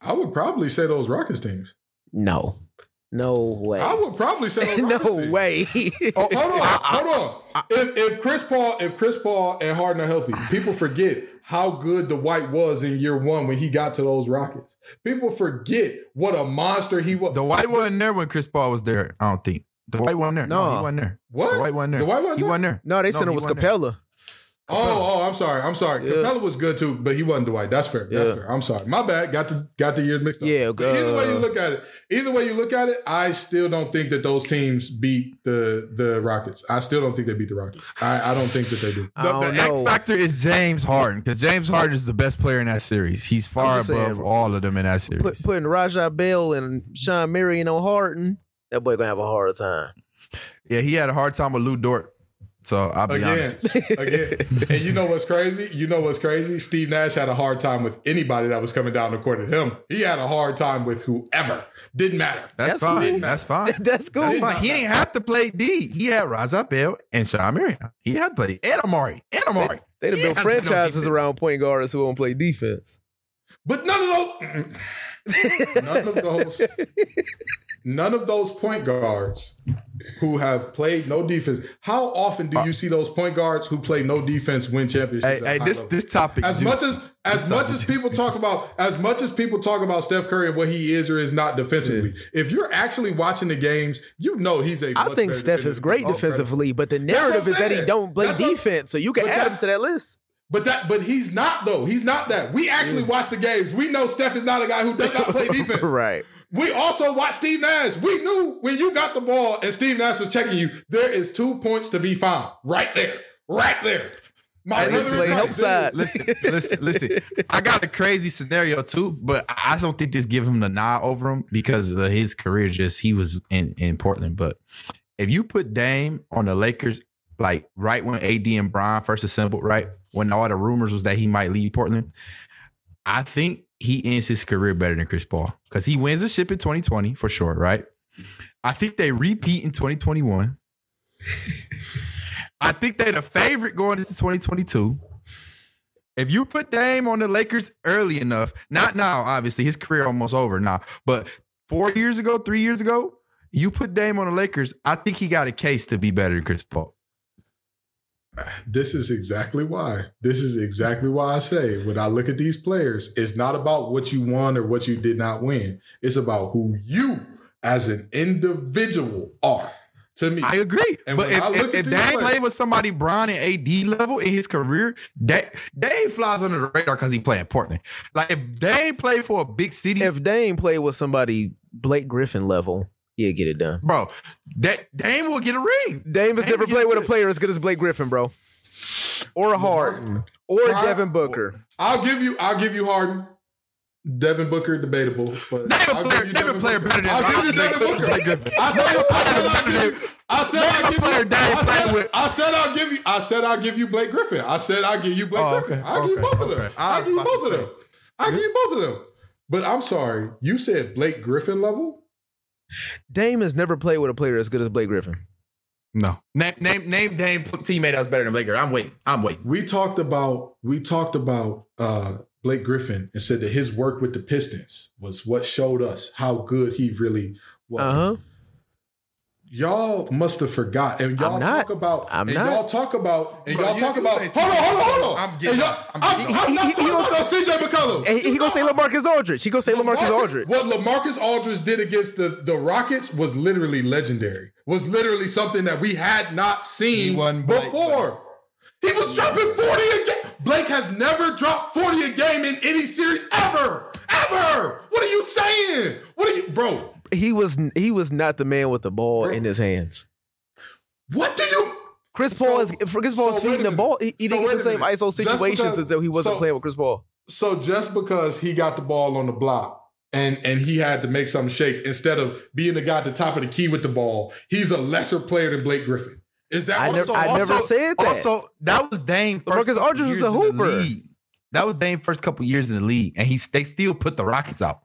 I would probably say those Rockets teams. No. No way. I would probably say those no Rockets teams. way. Oh, hold on, hold on. If, if Chris Paul, if Chris Paul and Harden are healthy, people forget how good the White was in year one when he got to those Rockets. People forget what a monster he was. The white wasn't there when Chris Paul was there. I don't think the white wasn't there. No, No. he wasn't there. What? The white wasn't there. The white wasn't he there? wasn't there. no, they said it was wasn't there. Capela. Oh, oh, I'm sorry. I'm sorry. Yeah. Capela was good too, but he wasn't Dwight. That's fair. That's Yeah. fair. I'm sorry. My bad. Got the got the years mixed up. Yeah, But either way you look at it, either way you look at it, I still don't think that those teams beat the the Rockets. I still don't think they beat the Rockets. I, I don't think that they do. The, don't the X factor is James Harden because James Harden is the best player in that series. He's far just above saying, all of them in that series. Put, putting Raja Bell and Shawn Marion on Harden, that boy gonna have a hard time. yeah, he had a hard time with Lu Dort. So I'll be Again, honest. again, and you know what's crazy? You know what's crazy? Steve Nash had a hard time with anybody that was coming down the court at him. He had a hard time with whoever. Didn't matter. That's, That's fine. cool. That's fine. That's cool. That's fine. He ain't have to play D. He had Raja Bell and Shawn Marion. He had to play and Amar'e. And Amar'e. They'd have He built had to franchises around point guards who won't play defense. But none of those, none of those, none of those point guards who have played no defense. How often do you see those point guards who play no defense win championships? Hey, hey, this level? this topic. as much as as much as people talk about as much as people talk about Steph Curry and what he is or is not defensively, if you're actually watching the games, you know he's a. I much think Steph is great defensively, but the narrative is that he don't play That's what- defense. So you can but add him to that list. But that, but he's not though. He's not that. We actually watch the games. We know Steph is not a guy who does not play defense. right. We also watched Steve Nash. We knew when you got the ball and Steve Nash was checking you, there is two points to be found right there, right there. My Hey, brother listen, play in help Christ, side. listen, listen, listen. I got a crazy scenario too, but I don't think this give him the nod over him because of his career. Just he was in in Portland, but if you put Dame on the Lakers, like right when AD and Brian first assembled, right when all the rumors was that he might leave Portland, I think he ends his career better than Chris Paul because he wins the ship in 2020 for sure, right? I think they repeat in 2021. I think they're the favorite going into 2022. If you put Dame on the Lakers early enough, not now, obviously his career almost over now, but four years ago, three years ago, you put Dame on the Lakers, I think he got a case to be better than Chris Paul. This is exactly why. This is exactly why I say when I look at these players, it's not about what you won or what you did not win. It's about who you as an individual are. To me, I agree. And but if, I if, if these Dame played with somebody Bron and AD level in his career, Dame, Dame flies under the radar because he played Portland. Like if Dame played for a big city, If Dame played with somebody Blake Griffin level, he'd get it done. bro, that Dame will get a ring. Dame has Dame never played with a player as good as Blake Griffin, bro. Or a Harden. Or a Devin Booker. I'll give you. I'll give you Harden. Devin Booker debatable, but Name a I'll player- give you name a Devin player Booker. better than I'll give you Devin Booker. Blake I said, I said, I'll give you. I said, I'll give you. I said. I said, I'll give you. I said, I'll give you Blake Griffin. I said, I'll give you Blake Oh, Griffin. okay, I'll give you okay, both of them. okay. I I'll give you both of them. I'll give you both of them. But I'm sorry, you said Blake Griffin level. Dame has never played with a player as good as Blake Griffin. No. Name name name Dame teammate that was better than Blake. Griffin. I'm waiting. I'm waiting. We talked about we talked about uh Blake Griffin and said that his work with the Pistons was what showed us how good he really was. Uh huh. Y'all must have forgot, and y'all I'm not. talk about, I'm and not. y'all talk about, and Bro, y'all you- talk you about. say Hold on, hold on, hold on. I'm And getting y'all- off. I'm I'm, getting I'm off. not He- he talking gonna- about CJ McCollum. And he, he gonna say LaMarcus Aldridge. He gonna say LaMarcus LaMarcus- Aldridge. What LaMarcus Aldridge did against the, the Rockets was literally legendary. Was literally something that we had not seen He wasn't Blake, before. He was dropping 40 a game. Blake has never dropped 40 a game in any series ever. Ever. What are you saying? What are you, bro? He was he was not the man with the ball in his hands. What do you Chris Paul So- is Chris Paul so is feeding the ball. He, he So didn't get the same. ISO situations because- as though he wasn't playing with Chris Paul. So just because he got the ball on the block and and he had to make something shake instead of being the guy at the top of the key with the ball, he's a lesser player than Blake Griffin. Is that I what- never- I never said that. Also, that was Dame. But First Marcus couple Aldridge was a hooper. That was Dame first couple years in the league, and he they still put the Rockets out.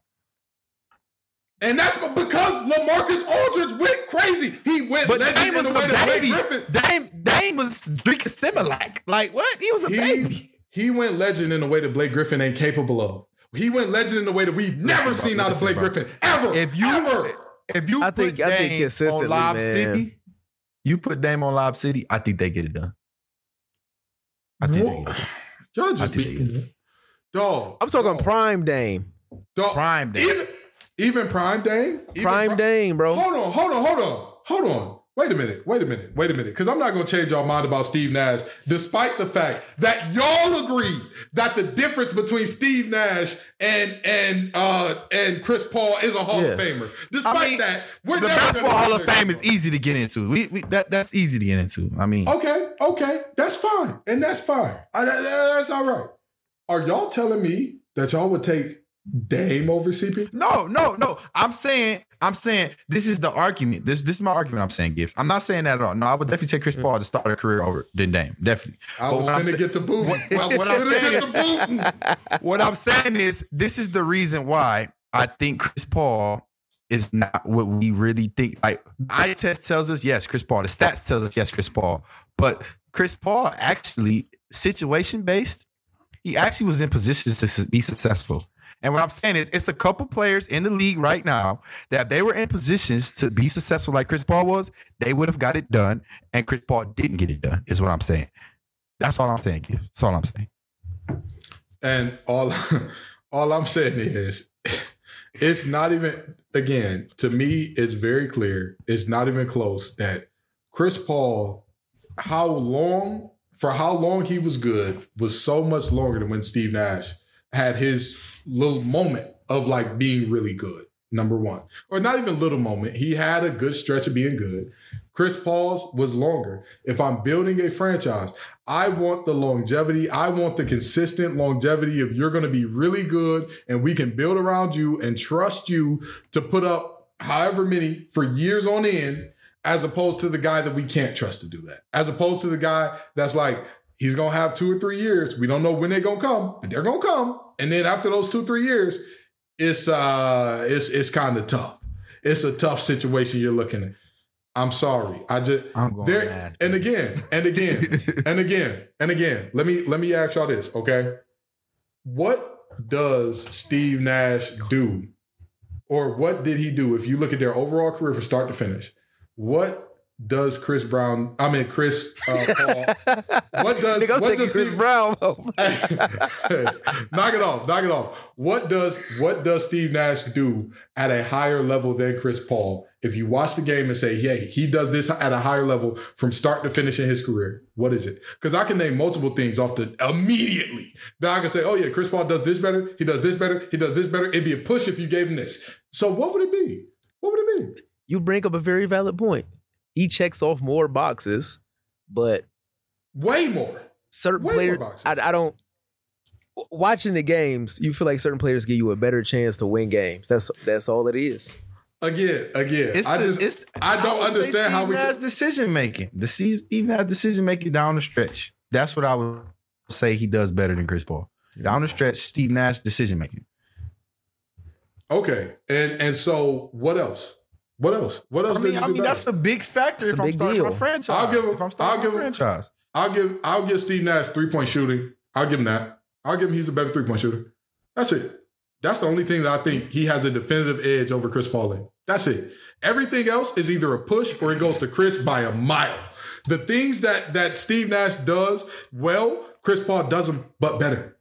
And that's because LaMarcus Aldridge went crazy. He went But legend Dame was a way that Blake baby. Griffin. Dame Dame was drinking Similac. Like what? He was a He, baby. he went legend in a way that Blake Griffin ain't capable of. He went legend in a way that we've never Listen, seen bro, out of Blake bro. Griffin ever. If you ever. if you I put think- I think Dame consistently, on Lob man. City, you put Dame on Lob City, I think they get it done. I think they Wha- get it done. Y'all I just think be they get dog. I'm talking dog, prime Dame. dog. Prime Dame. Even, even prime Dame. Even Prime Pri- Dame, bro. Hold on, hold on, hold on, hold on. Wait a minute, wait a minute, wait a minute. Because I'm not going to change y'all mind about Steve Nash, despite the fact that y'all agree that the difference between Steve Nash and and uh and Chris Paul is a Hall of Famer. Despite I mean, that, we're the never basketball Hall of. Fame is easy to get into. We, we that that's easy to get into. I mean, Okay, okay, that's fine, and that's fine. I, that- that's all right. Are y'all telling me that y'all would take Dame over CP? No, no, no. I'm saying, I'm saying this is the argument. This this is my argument. I'm saying, Gibbs. I'm not saying that at all. No, I would definitely take Chris Paul to start a career over than Dame. Definitely. I was what I'm get to booting. What- was what I'm saying to. What I'm saying is, this is the reason why I think Chris Paul is not what we really think. Like eye test tells us, yes, Chris Paul. The stats tells us, yes, Chris Paul. But Chris Paul actually situation based. He actually was in positions to be successful. And what I'm saying is, it's a couple players in the league right now that they were in positions to be successful like Chris Paul was, they would have got it done. And Chris Paul didn't get it done, is what I'm saying. That's all I'm saying. That's all I'm saying. And all all I'm saying is it's not even again, to me, it's very clear. It's not even close that Chris Paul, how long for how long he was good was so much longer than when Steve Nash had his little moment of like being really good. Number one, or not even little moment. He had a good stretch of being good. Chris Paul's was longer. If I'm building a franchise, I want the longevity. I want the consistent longevity of you're going to be really good and we can build around you and trust you to put up however many for years on end, as opposed to the guy that we can't trust to do that. As opposed to the guy that's like, he's going to have two or three years. We don't know when they're going to come, but they're going to come. And then after those two, three years, it's, uh, it's, it's kind of tough. It's a tough situation you're looking at. I'm sorry. I just I'm going there mad. and again and again and again and again. Let me let me ask y'all this, okay? What does Steve Nash do, or what did he do? If you look at their overall career from start to finish, what does Chris Brown? I mean Chris uh, Paul. What does Nigga, what does Chris Steve, Brown. knock it off, knock it off. What does what does Steve Nash do at a higher level than Chris Paul? If you watch the game and say, "Hey, he does this at a higher level from start to finish in his career," what is it? Because I can name multiple things off the immediately that I can say, "Oh yeah, Chris Paul does this better. He does this better. He does this better." It'd be a push if you gave him this. So what would it be? What would it be? you bring up a very valid point. He checks off more boxes, but Way more. certain Way players, boxes. I, I don't. Watching the games, you feel like certain players give you a better chance to win games. That's that's all it is. Again, again. It's I the- just it's- I don't would say understand how Steve we. Nash decision making. The Steve even Nash decision making down the stretch. That's what I would say he does better than Chris Paul. Down the stretch, Steve Nash decision making. Okay, and and so what else? What else? What else? I does mean, he I do mean that's a big factor It's if a I'm big starting deal. a franchise. I'll give him- if I'm starting I'll give a him- franchise. I'll give I'll give Steve Nash three point shooting. I'll give him that. I'll give him he's a better three point shooter. That's it. That's the only thing that I think he has a definitive edge over Chris Paul in. That's it. Everything else is either a push or it goes to Chris by a mile. The things that that Steve Nash does well, Chris Paul does them, but better.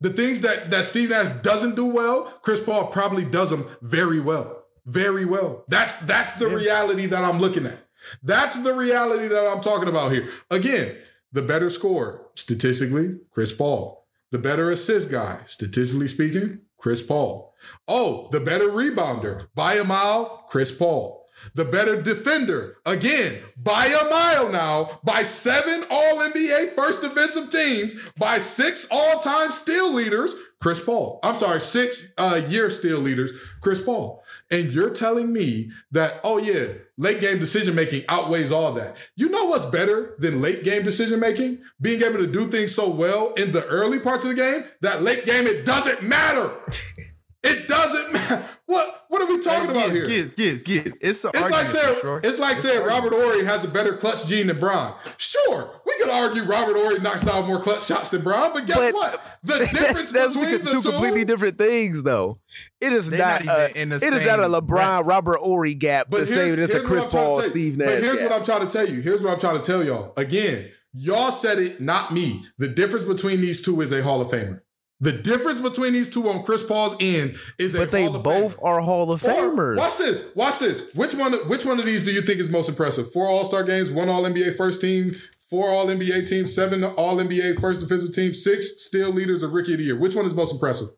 The things that that Steve Nash doesn't do well, Chris Paul probably does them very well. Very well. That's that's the reality that I'm looking at. That's the reality that I'm talking about here. Again, the better scorer, statistically, Chris Paul. The better assist guy, statistically speaking, Chris Paul. Oh, the better rebounder, by a mile, Chris Paul. The better defender, again, by a mile now, by seven All NBA first defensive teams, by six all time steal leaders, Chris Paul. I'm sorry, six uh, year steal leaders, Chris Paul. And you're telling me that, oh yeah, late game decision making outweighs all that. You know what's better than late game decision making? Being able to do things so well in the early parts of the game that late game, it doesn't matter. It doesn't matter. What what are we talking about here? Gibbs, Gibbs, Gibbs. It's an It's like argument saying sure. it's like saying Robert Horry has a better clutch gene than Bron. Sure, we could argue Robert Horry knocks down more clutch shots than Bron, but guess But what? The that's difference that's between two, the two two, completely different things, though. It is They're not. not a, in the it is not a LeBron breath. Robert Horry gap to say that it's a Chris I'm trying to Paul tell you. Steve But here's gap. what I'm trying to tell you. Here's what I'm trying to tell y'all. Again, y'all said it, not me. The difference between these two is a Hall of Famer. The difference between these two on Chris Paul's end is but they both Famer. are Hall of Or, Famers. Watch this. Watch this. Which one? Which one of these do you think is most impressive? Four All Star games, one All NBA first team, four All NBA teams, seven All NBA first defensive team, six still leaders of Rookie of the Year. Which one is most impressive?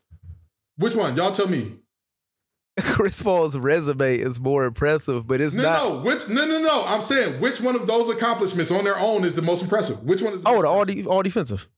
Which one? Y'all tell me. Chris Paul's resume is more impressive, but it's No, not. no. Which? No, no, no. I'm saying which one of those accomplishments on their own is the most impressive? Which one is? The Oh, most the all, de- all defensive.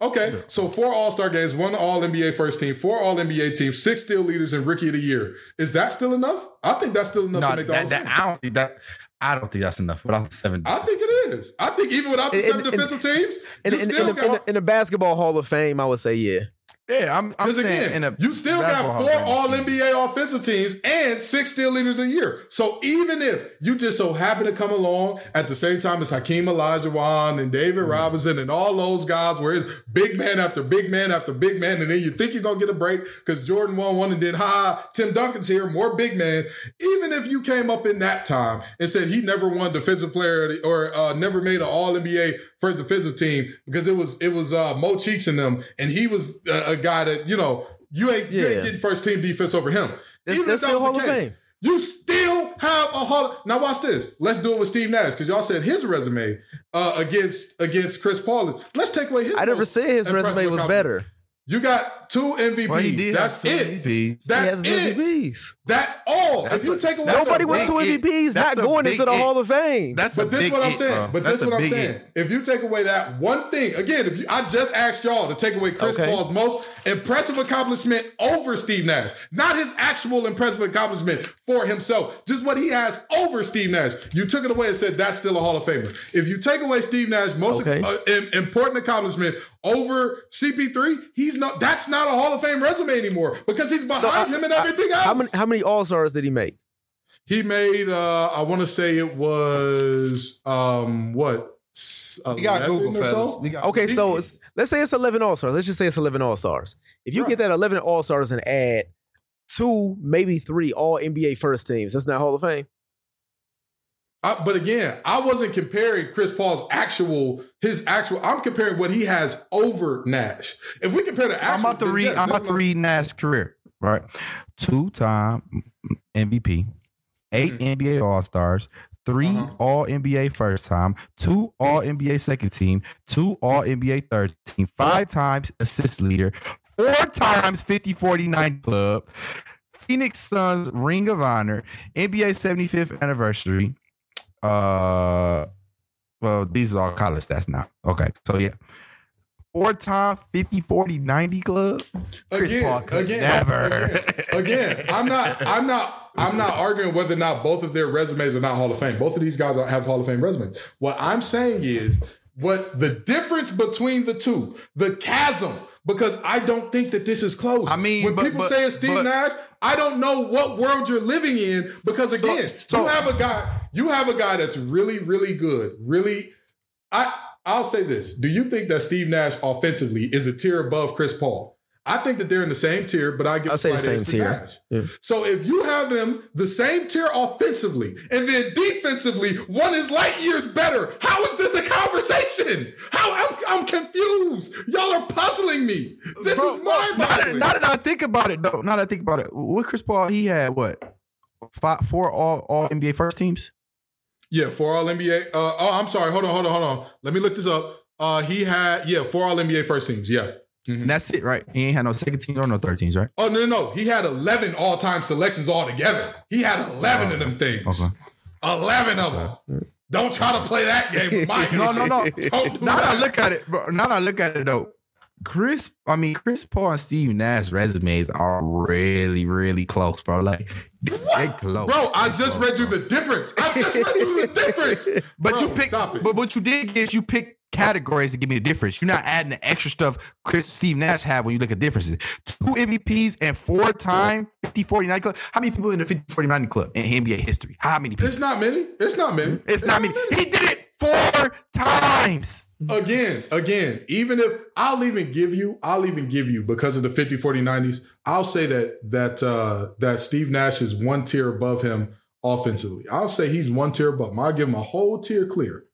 Okay, so four All Star games, one All NBA first team, four All NBA teams, six still leaders, and Rookie of the Year. Is that still enough? I think that's still enough No, to make that, Hall of that, I don't think that. I don't think that's enough. Without the seven, I think it is. I think even without the In- seven in- defensive teams, In, you in, in, still in, in, got. in the basketball Hall of Fame, I would say yeah. Yeah, I'm. I'm saying again, in a you still got four All NBA offensive teams and six still leaders a year. So even if you just so happen to come along at the same time as Hakeem Olajuwon and David Mm-hmm. Robinson and all those guys, where it's big man after big man after big man, and then you think you're gonna get a break because Jordan won one, and then ha, Tim Duncan's here, more big man. Even if you came up in that time and said he never won defensive player or uh, never made an All NBA first defensive team because it was it was uh, Mo Cheeks in them, and he was a, a guy that you know you ain't you ain't getting first team defense over him. That's- Even if that's that still Hall the of case, Fame. You still have a Hall. Of, now watch this. Let's do it with Steve Nash because y'all said his resume uh, against against Chris Paul. Let's take away his. I never said his resume was better. You got two MVPs. Well, That's two it. MVPs. That's it. MVPs. That's all. That's if you a- take away Nobody with big two. MVPs not going into the it. Hall of Fame. That's But this big what I'm saying. bro. But this a what I'm saying. it. If you take away that one thing, again, if you, I just asked y'all to take away Chris Okay. Paul's most impressive accomplishment over Steve Nash, not his actual impressive accomplishment for himself, just what he has over Steve Nash. You took it away and said that's still a Hall of Famer. If you take away Steve Nash, most Okay. uh, im- important accomplishment over CP3, he's not. That's not a Hall of Fame resume anymore because he's behind So, I- him and everything else. How many how many All Stars did he make? He made uh I want to say it was um what s- We got 11 Google or so? We got Okay, He- so it's, let's say it's eleven All Stars. Let's just say it's eleven All Stars. If you Right. get that eleven All Stars and add two, maybe three All NBA first teams, that's not Hall of Fame. I- but again, I wasn't comparing Chris Paul's actual his actual. I'm comparing what he has over Nash. If we compare the actual, I'm about to read. I'm about to read Nash's career. Right, two time MVP, 8 NBA All Stars, 3 Uh-huh. All NBA first time, two All NBA second team, two All NBA third team, five times assist leader, four times 50 49 club, Phoenix Suns Ring of Honor, NBA 75th anniversary. Uh, well, these are all college stats now. Okay, so yeah. Four time 50 40 90 club. Chris again, Paul could again, never. Again, again, I'm not, I'm not, I'm not arguing whether or not both of their resumes are not Hall of Fame. Both of these guys have Hall of Fame resumes. What I'm saying is, what the difference between the two, the chasm, because I don't think that this is close. I mean, when but- people but- say it's Steve but- Nash, I don't know what world you're living in because So- again, so- you have a guy, you have a guy that's really, really good, really. I I'll say this: Do you think that Steve Nash offensively is a tier above Chris Paul? I think that they're in the same tier, but I give I'll say the same tier. Yeah. So if you have them the same tier offensively, and then defensively, one is light years better. How is this a conversation? How I'm, I'm confused. Y'all are puzzling me. This Bro, is my. mind now, that, boggling. now that I think about it, though, now that I think about it, with Chris Paul, he had what? Five, four all, all NBA first teams? Yeah, four All NBA. Uh, oh, I'm sorry. Hold on, hold on, hold on. Let me look this up. Uh, he had yeah four All NBA first teams. Yeah. Mhm. And that's it, right? He ain't had no second team or no third teams, right? Oh no, no, no. He had eleven all time selections altogether. He had eleven of them things. Okay. Eleven of them. Don't try to play that game with Mike. No, no, no. Don't Now that I look at it, bro, now that I look at it though, Chris, I mean Chris Paul and Steve Nash resumes are really, really close, bro. Like they close. Bro, I just close, read you bro. the difference. I just read you the difference. But Bro, you picked, Stop but what you did is you picked categories to give me the difference. You're not adding the extra stuff Chris Steve Nash have when you look at differences. Two MVPs and four time 50 49 club. How many people in the 50 49 club in NBA history? How many people? It's not many. It's not many. It's not many. He did it four times. Again, again, even if I'll even give you, I'll even give you because of the 50, 40, 90s, I'll say that that uh that Steve Nash is one tier above him offensively. I'll say he's one tier above him. I'll give him a whole tier clear.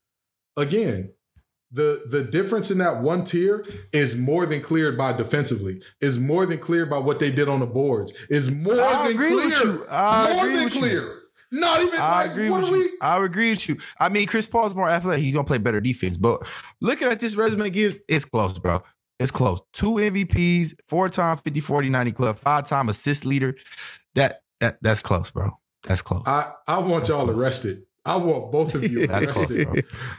Again, the the difference in that one tier is more than cleared by defensively. Is more than cleared by what they did on the boards. Is more I than agree clear. with you. I more agree than with you. Not even. I like, agree what with are you. we? I agree with you. I mean, Chris Paul's more athletic. He's gonna play better defense. But looking at this resume gives, it's close, bro. It's close. Two MVPs, four time 50, 40, 90 club, five time assist leader. That, that that's close, bro. That's close. I I want That's y'all close. arrested. I want both of you That's close, bro.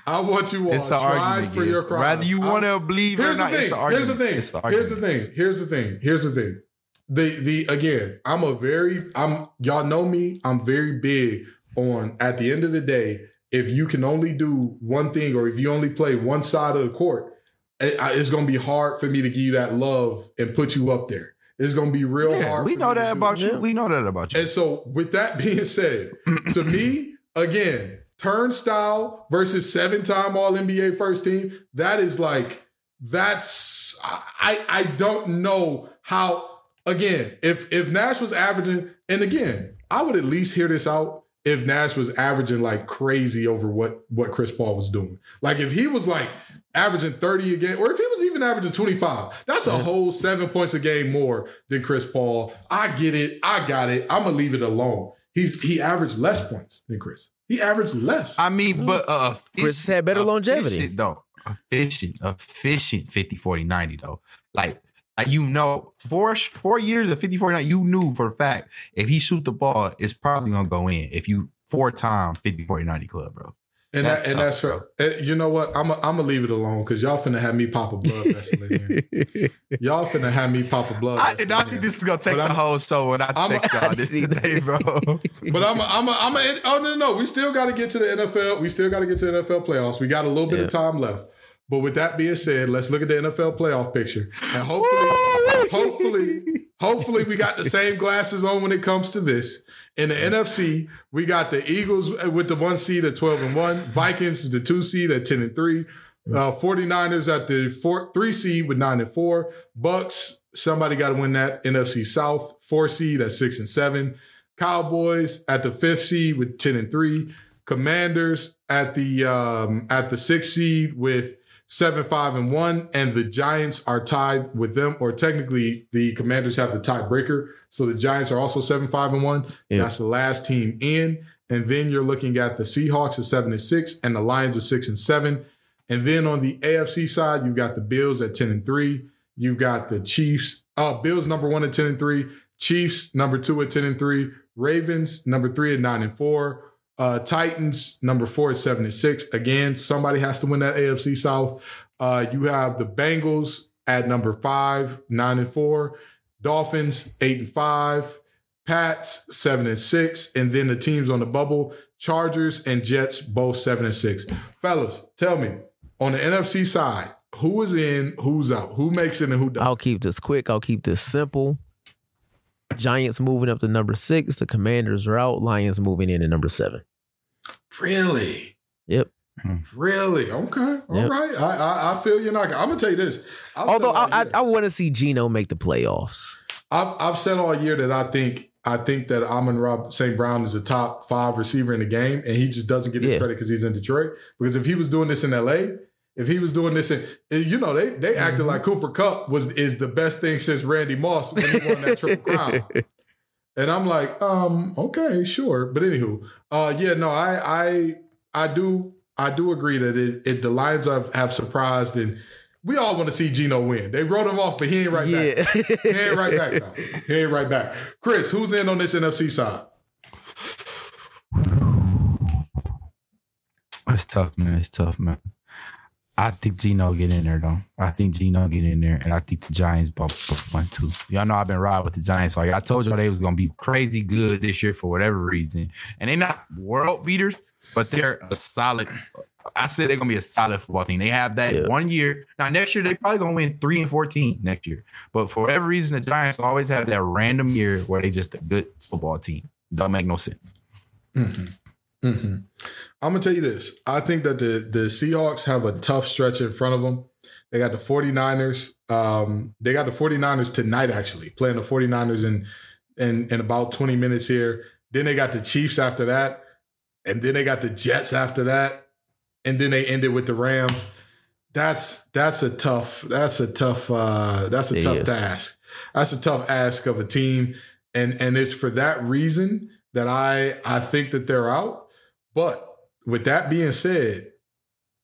I want you all It's an tried argument. for your Gibbs. crime. Whether you want to believe it or Here's the not, it's thing. an Here's the argument. thing. It's an Here's the thing. Here's the thing. Here's the thing. The the again, I'm a very I'm y'all know me. I'm very big on at the end of the day, if you can only do one thing or if you only play one side of the court, it- I- it's gonna be hard for me to give you that love and put you up there. It's gonna be real Yeah, hard. we for know me that do. about you. Yeah. We know that about you. And so, with that being said, to me, again, turnstile versus seven time All NBA first team, that is like, that's, I, I don't know how, again, if, if Nash was averaging, and again, I would at least hear this out if Nash was averaging like crazy over what, what Chris Paul was doing. Like, if he was like averaging 30 a game, or if he was even averaging 25, that's a whole seven points a game more than Chris Paul. I get it. I got it. I'm gonna leave it alone. He's he averaged less points than Chris. He averaged less. I mean, but uh, Chris had better longevity. efficient, though. Efficient, efficient 50, 40, 90, though. Like, like you know, four four years of 50, 40, 90, you knew for a fact if he shoot the ball, it's probably gonna go in. If you four time 50, 40, 90 club, bro. And that's that, and tough, that's for eh, you know what? I'm i I'm gonna leave it alone because y'all finna have me pop a blood vessel in here. Y'all finna have me pop a blood. I vessel did in not think this is gonna take But the I'm- whole show when I I'm- text y'all this today, bro. But I'm, a, I'm, a, I'm, a, oh no, no, no. We still got to get to the NFL. We still got to get to the NFL playoffs. We got a little bit of time left. But with that being said, let's look at the NFL playoff picture, and hopefully, hopefully, hopefully, we got the same glasses on when it comes to this. In the NFC, we got the Eagles with the one seed at 12 and 1, Vikings the two seed at 10 and 3, uh, 49ers at the four, three seed with 9 and 4, Bucks, somebody got to win that NFC South, four seed at 6 and 7, Cowboys at the fifth seed with 10 and 3, Commanders at the um, at the sixth seed with seven, five, and one, and the Giants are tied with them, or technically the Commanders have the tiebreaker. So the Giants are also seven, five, and one. Yeah. That's the last team in. And then you're looking at the Seahawks at seven and six, and the Lions at six and seven. And then on the AFC side, you've got the Bills at 10 and 3. You've got the Chiefs, uh, Bills number one at 10 and 3, Chiefs number two at 10 and 3, Ravens number three at 9 and 4. Uh, Titans number four at seven and six. Again, somebody has to win that AFC South. Uh, you have the Bengals at number five, nine and four. Dolphins eight and five. Pats seven and six, and then the teams on the bubble: Chargers and Jets, both seven and six. Fellas, tell me on the NFC side, who is in, who's out, who makes it, and who doesn't? I'll keep this quick. I'll keep this simple. Giants moving up to number six. The Commanders are out. Lions moving in at number seven. Really? Yep. Hmm. Really? Okay. All Yep. right. I, I I feel you're not. I'm gonna tell you this. I've Although said all I, I, I want to see Geno make the playoffs. I've I've said all year that I think I think that Amon-Ra St. Brown is a top five receiver in the game, and he just doesn't get his Yeah. credit because he's in Detroit. Because if he was doing this in LA, if he was doing this and you know, they they acted Mm-hmm. like Cooper Kupp was is the best thing since Randy Moss when he won that triple crown. And I'm like, um, okay, sure. But anywho, uh, yeah, no, I I I do I do agree that it, it the Lions have, have surprised and we all want to see Geno win. They wrote him off, but he ain't right back. yeah. He ain't right back though. He ain't right back. Chris, who's in on this NFC side? It's tough, man. It's tough, man. I think Geno get in there though. I think Geno get in there, and I think the Giants bump up one too. Y'all know I've been riding with the Giants. Like I told y'all, they was gonna be crazy good this year for whatever reason, and they're not world beaters, but they're a solid I said they're gonna be a solid football team. They have that Yeah. one year. Now next year they probably gonna win three and fourteen next year. But for whatever reason, the Giants always have that random year where they just a good football team. Don't make no sense. Mm-hmm. Hmm I'm gonna tell you this. I think that the the Seahawks have a tough stretch in front of them. They got the 49ers. Um, they got the 49ers tonight, actually, playing the 49ers in, in in about 20 minutes here. Then they got the Chiefs after that. And then they got the Jets after that. And then they ended with the Rams. That's that's a tough, that's a tough, uh, that's a It tough is. task. That's a tough ask of a team. And and it's for that reason that I I think that they're out. But with that being said,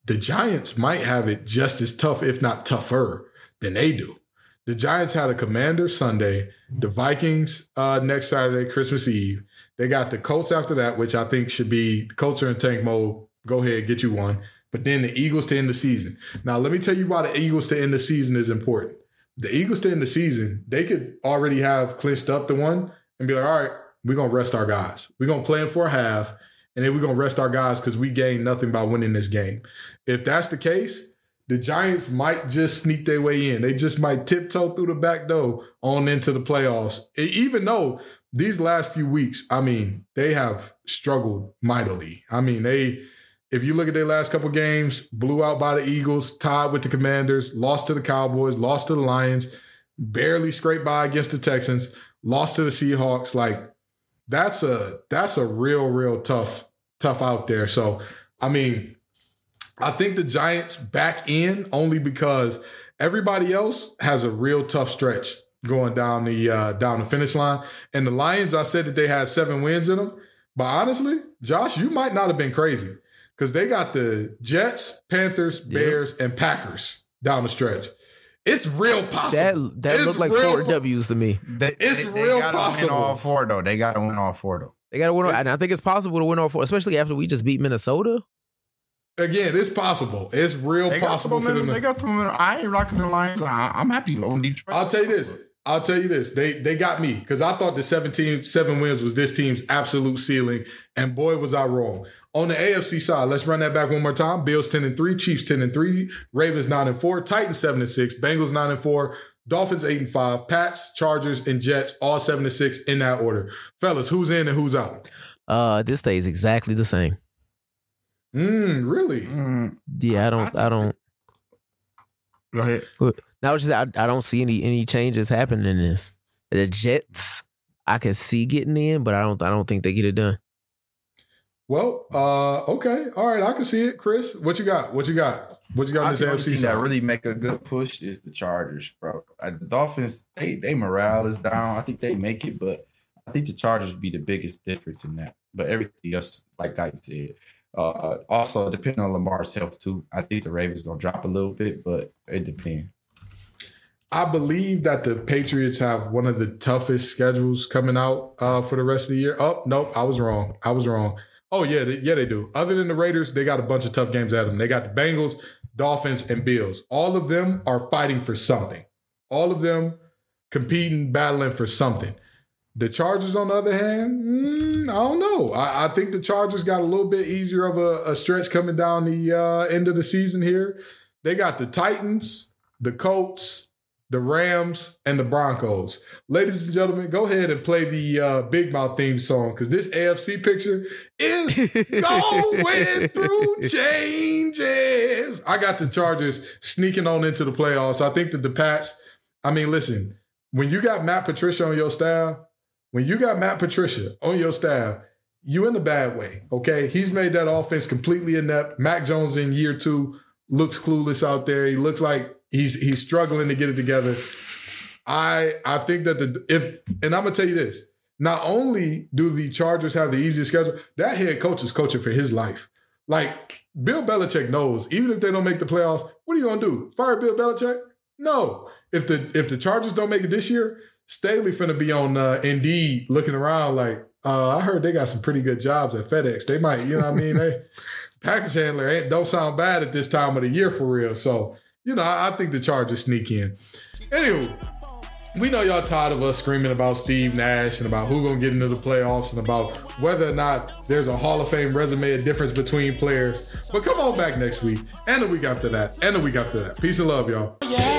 the Giants might have it just as tough, if not tougher, than they do. The Giants had a commander Sunday, the Vikings uh, next Saturday, Christmas Eve. They got the Colts after that, which I think should be Colts are in tank mode. Go ahead, get you one. But then the Eagles to end the season. Now, let me tell you why the Eagles to end the season is important. The Eagles to end the season, they could already have clinched up the one and be like, all right, we're going to rest our guys. We're going to play them for a half, and then we're to rest our guys because we gain nothing by winning this game. If that's the case, the Giants might just sneak their way in. They just might tiptoe through the back door on into the playoffs. Even though these last few weeks, I mean, they have struggled mightily. I mean, they if you look at their last couple games, blew out by the Eagles, tied with the Commanders, lost to the Cowboys, lost to the Lions, barely scraped by against the Texans, lost to the Seahawks. Like that's a that's a real real tough tough out there. So, I mean, I think the Giants back in only because everybody else has a real tough stretch going down the uh, down the finish line. And the Lions, I said that they had seven wins in them, but honestly, Josh, you might not have been crazy because they got the Jets, Panthers, Bears, and Packers down the stretch. It's real possible. That that It's looked like four po- W's to me. They, It's they, they real gotta possible. Win all four though. They got to win all four though. They got to win, and I think it's possible to win all four, especially after we just beat Minnesota. Again, it's possible. It's real They possible the for them. to- They got the momentum. I ain't rocking the Lions. I, I'm happy on Detroit. I'll tell you this. I'll tell you this. They they got me because I thought the 17, seven wins was this team's absolute ceiling, and boy was I wrong. On the AFC side, let's run that back one more time. Bills 10 and 3, Chiefs 10 and 3, Ravens 9 and 4, Titans 7 and 6, Bengals 9 and 4, Dolphins 8 and 5, Pats, Chargers, and Jets, all 7 and 6 in that order. Fellas, who's in and who's out? Uh, this stays exactly the same. Mm, really? Mm, Yeah, I don't, I don't. go ahead. Now, just, I, I don't see any any changes happening in this. The Jets, I can see getting in, but I don't, I don't think they get it done. Well, uh, okay. All right, I can see it. Chris, what you got? What you got? What you got on I this think the only AFC side? that really make a good push is the Chargers, bro. Uh, the Dolphins, they they morale is down. I think they make it, but I think the Chargers be the biggest difference in that. But everything else, like I said, uh, also depending on Lamar's health too. I think the Ravens gonna drop a little bit, but it depends. I believe that the Patriots have one of the toughest schedules coming out uh, for the rest of the year. Oh, nope, I was wrong. I was wrong. Oh yeah, they, yeah, they do. Other than the Raiders, they got a bunch of tough games at them. They got the Bengals, Dolphins, and Bills. All of them are fighting for something. All of them competing, battling for something. The Chargers, on the other hand, mm, I don't know. I, I think the Chargers got a little bit easier of a, a stretch coming down the uh, end of the season here. They got the Titans, the Colts, the Rams, and the Broncos. Ladies and gentlemen, go ahead and play the uh, Big Mouth theme song because this AFC picture is going through changes. I got the Chargers sneaking on into the playoffs. I think that the Pats, I mean, listen, when you got Matt Patricia on your staff, when you got Matt Patricia on your staff, you in the bad way, okay? He's made that offense completely inept. Mac Jones in year two looks clueless out there. He looks like he's he's struggling to get it together. I I think that the if and I'm gonna tell you this. Not only do the Chargers have the easiest schedule, that head coach is coaching for his life. Like Bill Belichick knows, even if they don't make the playoffs, what are you gonna do? Fire Bill Belichick? No. If the if the Chargers don't make it this year, Staley finna be on uh, Indeed looking around like, uh, I heard they got some pretty good jobs at FedEx. They might, you know what I mean? They package handler ain't don't sound bad at this time of the year for real. So, you know, I, think the Chargers sneak in. Anywho, we know y'all tired of us screaming about Steve Nash and about who gonna get into the playoffs and about whether or not there's a Hall of Fame resume a difference between players. But come on back next week and the week after that and the week after that. Peace and love, y'all. Yeah.